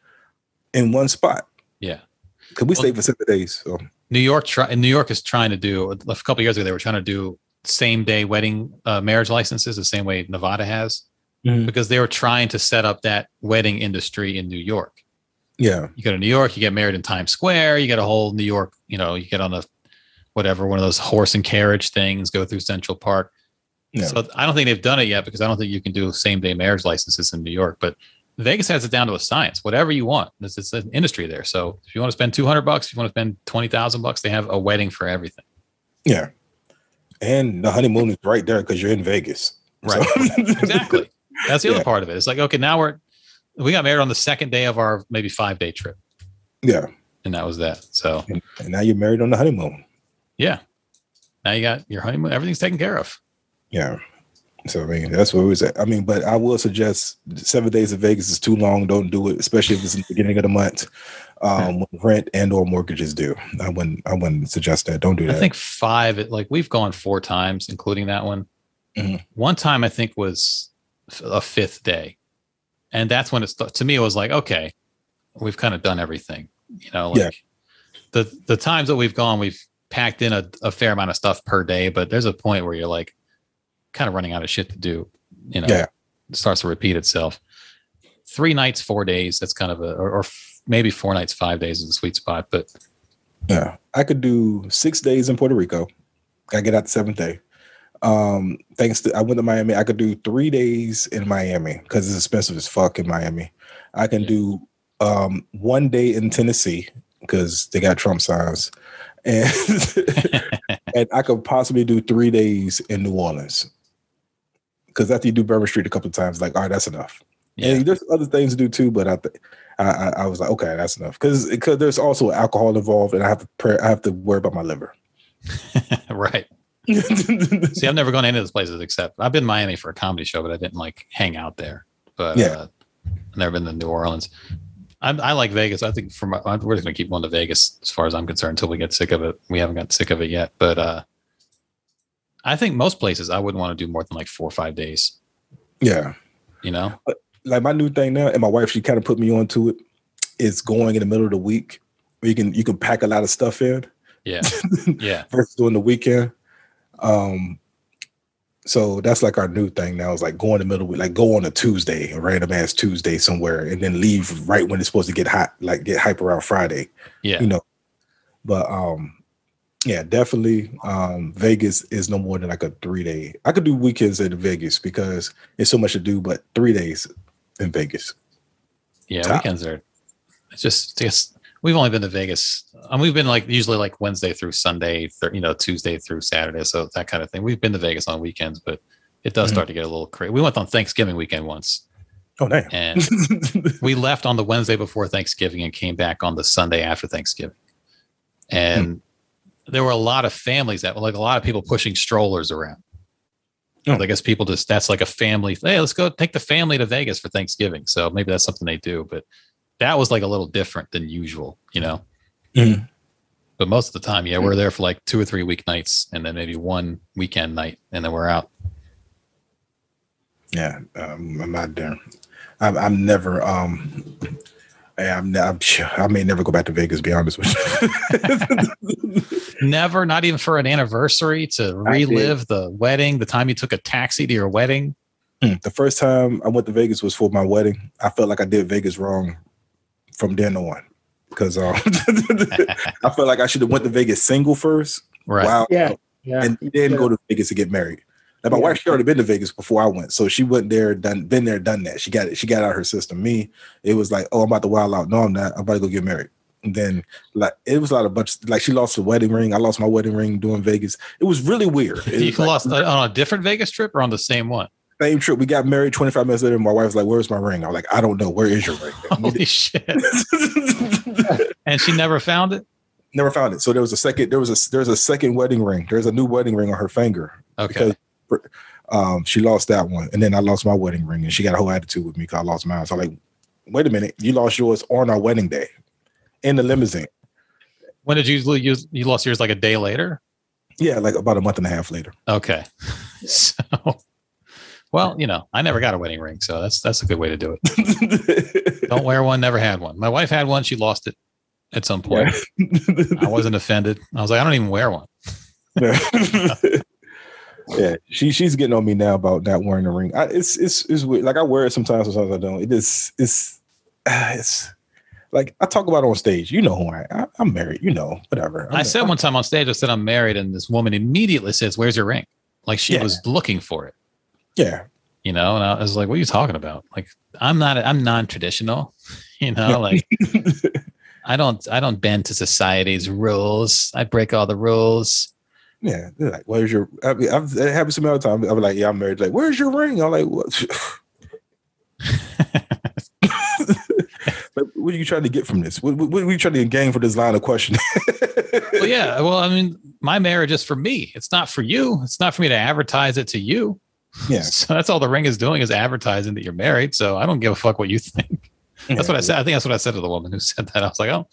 in one spot. Yeah. Because we Well- stayed for seven days. So New York, try, New York is trying to do a couple years ago. They were trying to do same day wedding uh, marriage licenses the same way Nevada has. Mhm. because they were trying to set up that wedding industry in New York. Yeah. You go to New York, you get married in Times Square, you get a whole New York, you know, you get on a whatever, one of those horse and carriage things, go through Central Park. Yeah. So I don't think they've done it yet because I don't think you can do same day marriage licenses in New York. But Vegas has it down to a science. Whatever you want, it's, it's an industry there. So if you want to spend two hundred bucks, if you want to spend twenty thousand bucks, they have a wedding for everything. Yeah. And the honeymoon is right there because you're in Vegas. Right. So- exactly. That's the Yeah. other part of it. It's like okay, now we're we got married on the second day of our maybe five day trip, yeah. and that was that. So And, and now you're married on the honeymoon. Yeah, now you got your honeymoon. Everything's taken care of. Yeah. So I mean that's where we was at. I mean, but I will suggest seven days of Vegas is too long. Don't do it, especially if it's in the beginning of the month. Um, when rent and or mortgages due. I wouldn't I wouldn't suggest that. Don't do that. I think five. Like we've gone four times, including that one. Mhm. One time I think was a fifth day, and that's when it's to me it was like okay, we've kind of done everything. You know, like Yeah. the the times that we've gone, we've packed in a, a fair amount of stuff per day, but there's a point where you're like kind of running out of shit to do. You know, Yeah. it starts to repeat itself. Three nights, four days. That's kind of a or, or maybe four nights, five days is a sweet spot. But Yeah, I could do six days in Puerto Rico. I get out the seventh day. Um, thanks to I went to Miami. I could do three days in Miami because it's expensive as fuck in Miami. I can do um one day in Tennessee because they got Trump signs, and and I could possibly do three days in New Orleans because after you do Bourbon Street a couple of times, like all right, that's enough. yeah, And there's other things to do too, but I, th- I, I, I was like, okay, that's enough because because there's also alcohol involved, and I have to pray, I have to worry about my liver. right. See, I've never gone to any of those places except I've been to Miami for a comedy show, but I didn't like hang out there. But Yeah. uh, I've never been to New Orleans. I, I like Vegas. I think from we're just gonna keep going to Vegas as far as I'm concerned until we get sick of it. We haven't got sick of it yet, but uh, I think most places I wouldn't want to do more than like four or five days. yeah, You know, like my new thing now, and my wife she kind of put me onto it. Is going in the middle of the week where you can you can pack a lot of stuff in yeah, yeah, versus doing the weekend. Um, so that's like our new thing now. Is like go in the middle like go on a Tuesday, a random ass Tuesday somewhere, and then leave right when it's supposed to get hot, like get hype around Friday. yeah. you know. But um, yeah, definitely. Um, Vegas is no more than like a three day. I could do weekends in Vegas because it's so much to do, but three days in Vegas. Yeah, Top. weekends are. It's just, just we've only been to Vegas. Um, we've been like usually like Wednesday through Sunday, thir- you know, Tuesday through Saturday, so that kind of thing. We've been to Vegas on weekends, but it does Mhm. start to get a little crazy. We went on Thanksgiving weekend once, Oh damn. and we left on the Wednesday before Thanksgiving and came back on the Sunday after Thanksgiving. And there were a lot of families that were like a lot of people pushing strollers around. Oh. I guess people just that's like a family. Hey, let's go take the family to Vegas for Thanksgiving. So maybe that's something they do, but that was like a little different than usual, you know. Mhm. But most of the time, yeah, we're there for like two or three weeknights, and then maybe one weekend night, and then we're out. yeah, um, I'm not there. I'm, I'm never. Um, I'm, I'm. I may never go back to Vegas. Be honest with you. Never, not even for an anniversary to relive the wedding, the time you took a taxi to your wedding. Hmm, the first time I went to Vegas was for my wedding. I felt like I did Vegas wrong from then on because um, I felt like I should have went to Vegas single first. Right. Wow. Yeah. Yeah. and then go to Vegas to get married. Like my Yeah. wife, she already been to Vegas before I went, so she went there, done, been there, done that. She got it. She got out her system. Me, it was like, oh, I'm about to wild out. No, I'm not. I'm about to go get married. And then, like, it was a lot of bunch. Like, she lost her wedding ring. I lost my wedding ring doing Vegas. It was really weird. It you was like, lost uh, on a different Vegas trip or on the same one? Same trip. We got married 25 minutes later. My wife's like, "Where's my ring?" I'm like, "I don't know. Where is your ring?" Holy shit! And she never found it. Never found it. So there was a second. There was a there's a second wedding ring. There's a new wedding ring on her finger. Okay. because um, she lost that one, and then I lost my wedding ring, and she got a whole attitude with me because I lost mine. So I'm like, wait a minute, you lost yours on our wedding day in the limousine. When did you lose? You lost yours like a day later. Yeah, like about a month and a half later. Okay. So, well, you know, I never got a wedding ring, so that's that's a good way to do it. Don't wear one. Never had one. My wife had one. She lost it at some point. I wasn't offended. I was like, I don't even wear one. Yeah, she she's getting on me now about not wearing a ring. I, it's it's it's weird. Like I wear it sometimes, sometimes I don't. It is it's ah, it's like I talk about it on stage. You know who I. I, am married. You know, whatever. I'm I said one time on stage, I said I'm married, and this woman immediately says, "Where's your ring?" Like she Yeah. was looking for it. Yeah, you know and i was like what are you talking about like i'm not i'm non-traditional you know like i don't i don't bend to society's rules i break all the rules yeah. They're like, where's your? I mean, I've, it happens to me all the time. I'm like, yeah, I'm married. Like, where's your ring? I'm like, what? Like, what are you trying to get from this? What, what, are you trying to gain for this line of questioning? well yeah well i mean my marriage is for me it's not for you it's not for me to advertise it to you Yeah. so that's all the ring is doing is advertising that you're married so i don't give a fuck what you think that's what i said i think that's what i said to the woman who said that i was like oh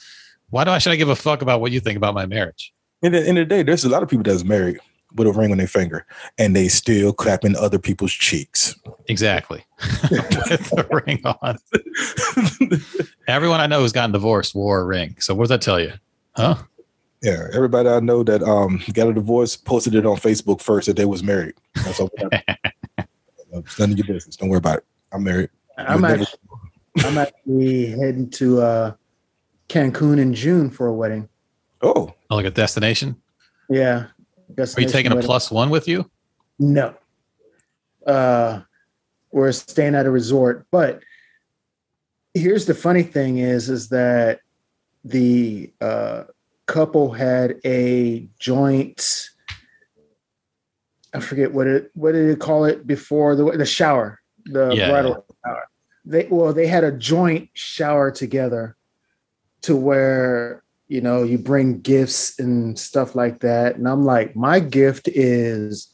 why do i should i give a fuck about what you think about my marriage In the end of the day, there's a lot of people that's married with a ring on their finger, and they still clapping other people's cheeks. exactly with the ring on Everyone I know who's gotten divorced wore a ring. So what does that tell you? Huh? Yeah, everybody I know that um got a divorce posted it on Facebook first that they was married. That's all. it's none of your business. Don't worry about it. I'm married. I'm Never- actually, I'm actually heading to uh, Cancun in June for a wedding. Oh, Oh, like a destination? Yeah. Are you taking a plus one with you? No. Uh, we're staying at a resort, but here's the funny thing is, is that the uh, couple had a joint. I forget what it what did it call it before the the shower, the Yeah. bridal shower. They well, they had a joint shower together, to where you know you bring gifts and stuff like that. And I'm like, my gift is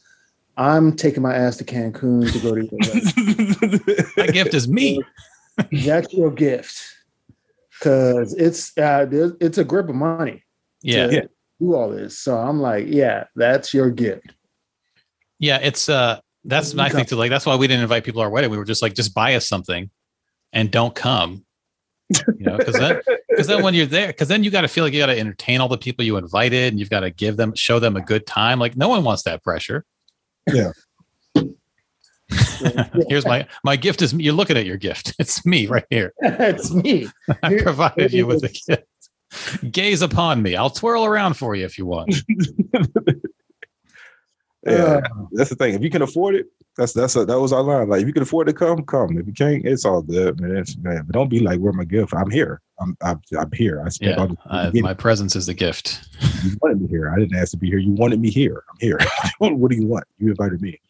I'm taking my ass to Cancun to go to your. My gift is me. That's your gift. Cause it's uh it's a grip of money Yeah. to do all this. So I'm like, yeah, that's your gift. Yeah. It's uh that's I think too, like that's why we didn't invite people to our wedding. We were just like, just buy us something and don't come. You know, because then because then when you're there, because then you got to feel like you got to entertain all the people you invited and you've got to give them show them a good time. Like no one wants that pressure. Yeah. Here's my my gift is you're looking at your gift. It's me right here. it's me. I Here- provided you with a gift. Gaze upon me. I'll twirl around for you if you want. yeah. That's the thing. If you can afford it, that's that's a, that was our line. Like if you can afford to come, come. If you can't, it's all good, man. It's, man but don't be like, "Where my gift?" I'm here. I'm I'm, I'm here. I spent all Yeah, the I, my presence is the gift. you wanted me here. I didn't ask to be here. You wanted me here. I'm here. what do you want? You invited me.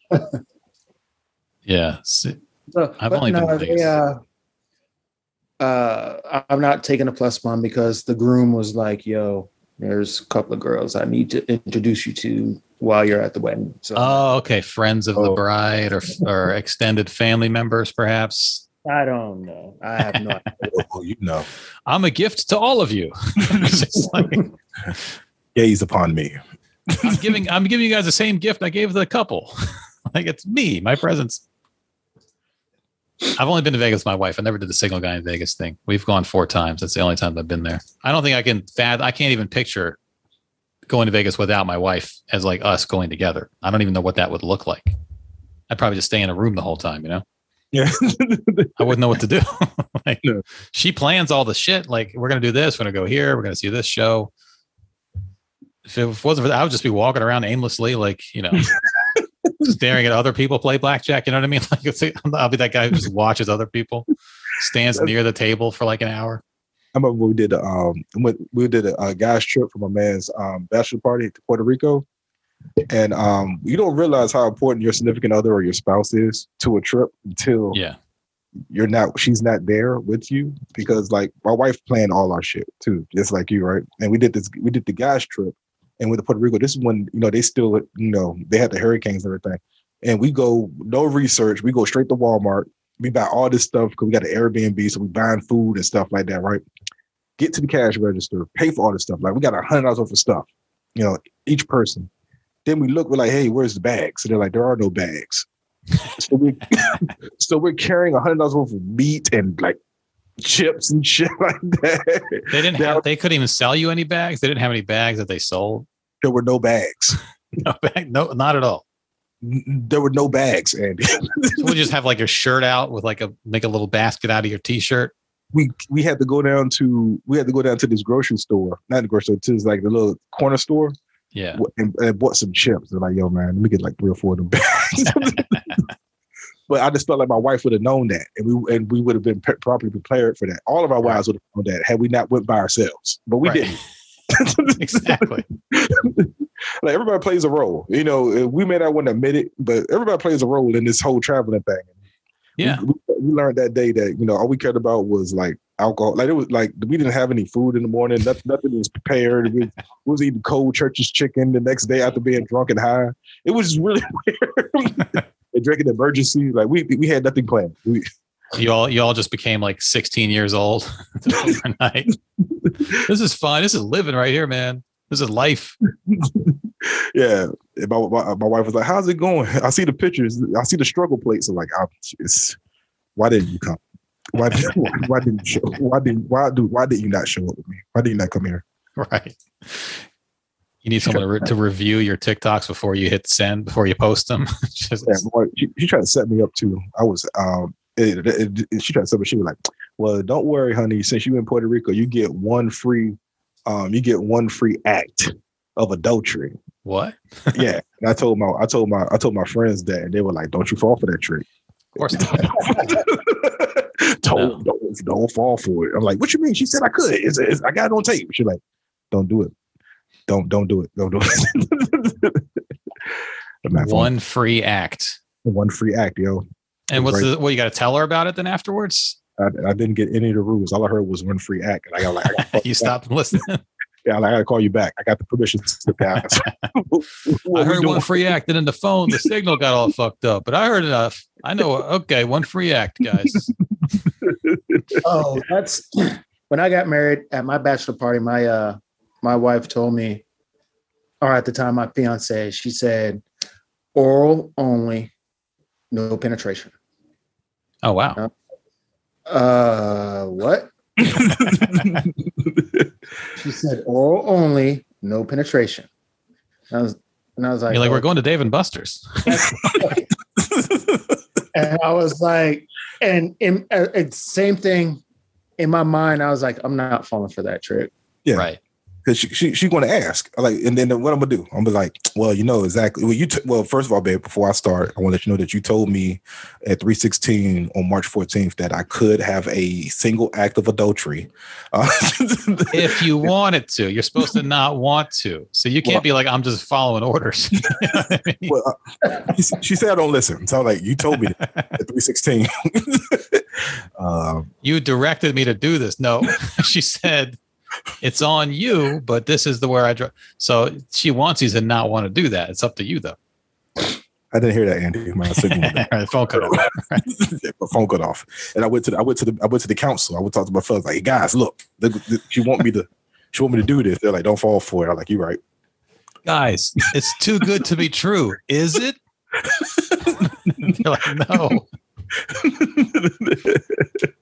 Yeah. So, I've but only been to they, uh, uh, I'm not taking a plus one because the groom was like, "Yo, there's a couple of girls I need to introduce you to while you're at the wedding." So Oh, okay. Friends of the Oh. bride or or extended family members, perhaps. I don't know. I have no. idea. Oh, you know, I'm a gift to all of you. Like, gaze upon me. I'm giving I'm giving you guys the same gift I gave the couple. like it's me, my presence. I've only been to Vegas with my wife. I never did the single guy in Vegas thing. We've gone four times. That's the only time I've been there. I don't think I can I can't even picture going to Vegas without my wife as like us going together. I don't even know what that would look like. I'd probably just stay in a room the whole time, you know? Yeah. I wouldn't know what to do. like, No. She plans all the shit. Like, we're gonna do this. We're gonna go here. We're gonna see this show. If it wasn't for that, I would just be walking around aimlessly, like you know, staring at other people play blackjack. You know what I mean? Like, it's, I'll be that guy who just watches other people, stands near the table for like an hour. I remember when we did a um we did a, a guys trip for my man's um bachelor party to Puerto Rico. And um you don't realize how important your significant other or your spouse is to a trip until Yeah, you're not she's not there with you because like my wife planned all our shit too, just like you, right? And we did this we did the guys trip and to Puerto Rico. This is when you know they still you know they had the hurricanes and everything. And we go no research, we go straight to Walmart. We buy all this stuff because we got the Airbnb, so we buying food and stuff like that, right? Get to the cash register, pay for all this stuff. Like we got a hundred dollars worth of stuff, you know, each person. Then we look, we're like, hey, where's the bags? So they're like, there are no bags. so we so we're carrying a hundred dollars worth of meat and like chips and shit like that. they didn't There- have. They couldn't even sell you any bags. They didn't have any bags that they sold. There were no bags. No bag. No, not at all. there were no bags, Andy. So we'll just have like your shirt out with like a make a little basket out of your t-shirt. we we had to go down to we had to go down to this grocery store, not the grocery store, to like the little corner store, Yeah. and, and bought some chips. They're like, "Yo, man, let me get like three or four of them bags." But I just felt like my wife would have known that, and we and we would have been pre- properly prepared for that. All of our wives would have known that had we not went by ourselves, but we Right. didn't. Exactly. like everybody plays a role. You know, we may not want to admit it, but everybody plays a role in this whole traveling thing. Yeah. we, we, we learned that day that you know all we cared about was like alcohol. Like it was like we didn't have any food in the morning. Nothing, nothing was prepared. We, we was eating cold church's chicken the next day after being drunk and high. It was really weird. drinking emergency. Like we we had nothing planned. We, You all you all just became like 16 years old overnight. this is fun. This is living right here, man. This is life. yeah. My, my my wife was like, "How's it going?" I see the pictures. I see the struggle plates. I'm like, it's, "Why didn't you come? Why did why, didn't you show? Why didn't why do why did you not show up with me? Why did you not come here?" Right. You need someone to, re- to review your TikToks before you hit send, before you post them. Just- Yeah, wife, she, she tried to set me up too. I was um, it, it- it- she tried to set me. She was like, "Well, don't worry, honey. Since you in Puerto Rico, you get one free, um, you get one free act of adultery." what? yeah, and I told my I told my I told my friends that, and they were like, "Don't you fall for that trick." Of course don't, don't don't fall for it. I'm like, what you mean? She said I could. It's, it's, I got it on tape. She's like, don't do it. Don't don't do it. Don't do it. One free act. one free act, yo. And what's Right. the what you got to tell her about it then afterwards? I, I didn't get any of the rules. All I heard was one free act, and I got like, I gotta You stopped listening. Yeah, like, I got to call you back. I got the permission to sit down. What I heard doing? one free act, and then the phone, the signal got all fucked up. But I heard enough. I know. Okay, one free act, guys. Oh, that's when I got married at my bachelor party. My uh, my wife told me, or at the time, my fiance, she said, "Oral only, no penetration." Oh wow. Uh, what? She said, "Oral only, no penetration." And I was, and I was like, You're like, "Oh." we're going to Dave and Buster's. and I was like, and in uh, same thing in my mind. I was like, I'm not falling for that trick. Yeah. Right. Because she, she she's going to ask like and then what i'm gonna do i'm gonna be like well you know exactly well you t- well first of all babe before i start i want to let you know that you told me at 316 on march 14th that i could have a single act of adultery uh, If you wanted to, you're supposed to not want to. So you can't Well- be like, I'm just following orders. You know I mean? well, uh, she, she said i don't listen so I'm like you told me at 316 um, you directed me to do this. No, she said it's on you, but this is the where I draw. So she wants you to not want to do that. It's up to you though. i didn't hear that andy my signal went out. the phone cut off. my phone cut off, and I went to the, I went to the I went to the council. I would talk to my fellas like, hey guys, look, she want me to she want me to do this. They're like, don't fall for it. I'm like, you're right. Guys, it's too good to be true. Is it? Like, no.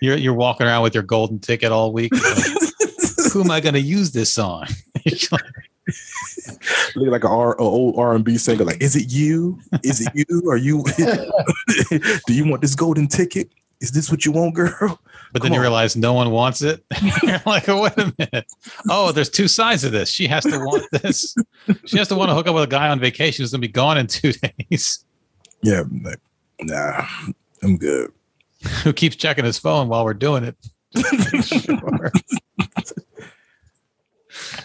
You're you're walking around with your golden ticket all week. Who am I going to use this on? Look like an R, old R and B singer. Like, is it you? Is it you? Are you? do you want this golden ticket? Is this what you want, girl? But then Come you on. realize no one wants it. You're like, oh, wait a minute. Oh, there's two sides of this. She has to want this. She has to want to hook up with a guy on vacation who's going to be gone in two days, Yeah, I'm like, nah, I'm good. who keeps checking his phone while we're doing it. Sure.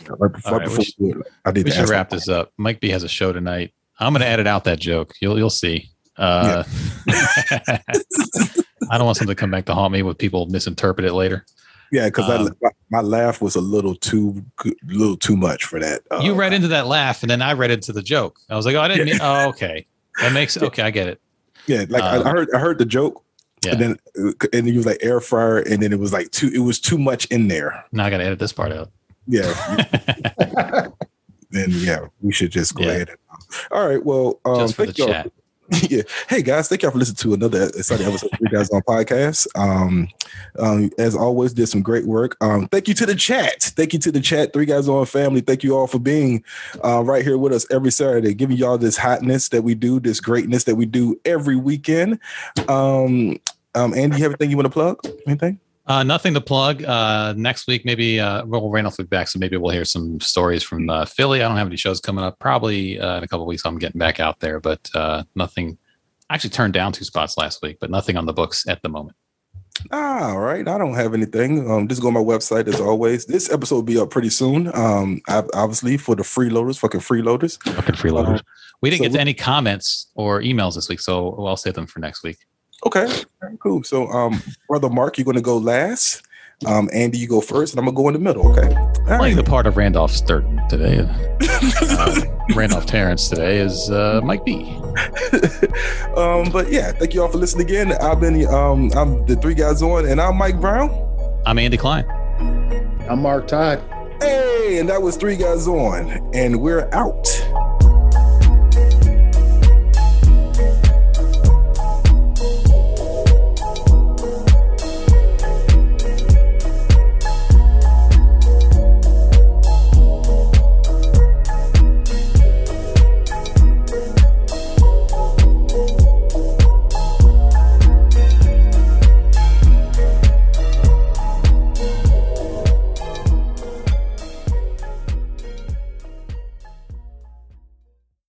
Right before, right, before we should- I did We should wrap this up. Mike B has a show tonight. I'm going to edit out that joke. You'll you'll see. Uh, I don't want something to come back to haunt me with people misinterpret it later. Yeah, because Um, my, my laugh was a little too little too much for that. Uh, you read into that laugh, and then I read into the joke. I was like, oh, I didn't mean. Oh, okay, that makes okay. I get it. Yeah, like Um, I, I heard I heard the joke, Yeah. and then uh, and you was like air fryer, and then it was like too it was too much in there. Now I got to edit this part out. Yeah, then yeah, we should just go Yeah. ahead. And, all right, well, um, Just for the thank y'all. chat. yeah. Hey guys, thank y'all for listening to another exciting episode of Three Guys on Podcast. Um, um, as always, did some great work. Um, thank you to the chat. Thank you to the chat, Three Guys on Family. Thank you all for being uh, right here with us every Saturday, giving y'all this hotness that we do, this greatness that we do every weekend. Um, um, Andy, you have anything you want to plug? Anything? Uh, nothing to plug. Uh, next week, maybe uh, well, Randolph will be back, so maybe we'll hear some stories from uh, Philly. I don't have any shows coming up. Probably uh, in a couple of weeks, I'm getting back out there, but uh, nothing. I actually turned down two spots last week, but nothing on the books at the moment. Ah, all right. I don't have anything. Um, just go on my website as always. This episode will be up pretty soon. Um, I, obviously for the freeloaders, fucking freeloaders. Fucking freeloaders. Uh, we didn't so get to we- any comments or emails this week, so I'll save them for next week. Okay, cool. So, um, brother Mark, you're going to go last. Um, Andy, you go first, and I'm gonna go in the middle. Okay. All Playing right. the part of Randolph Sturton today, uh, Randolph Terrence today is uh, Mike B. um, but yeah, thank you all for listening again. I've been um, I'm the three guys on, and I'm Mike Brown. I'm Andy Klein. I'm Mark Todd. Hey, and that was three guys on, and we're out.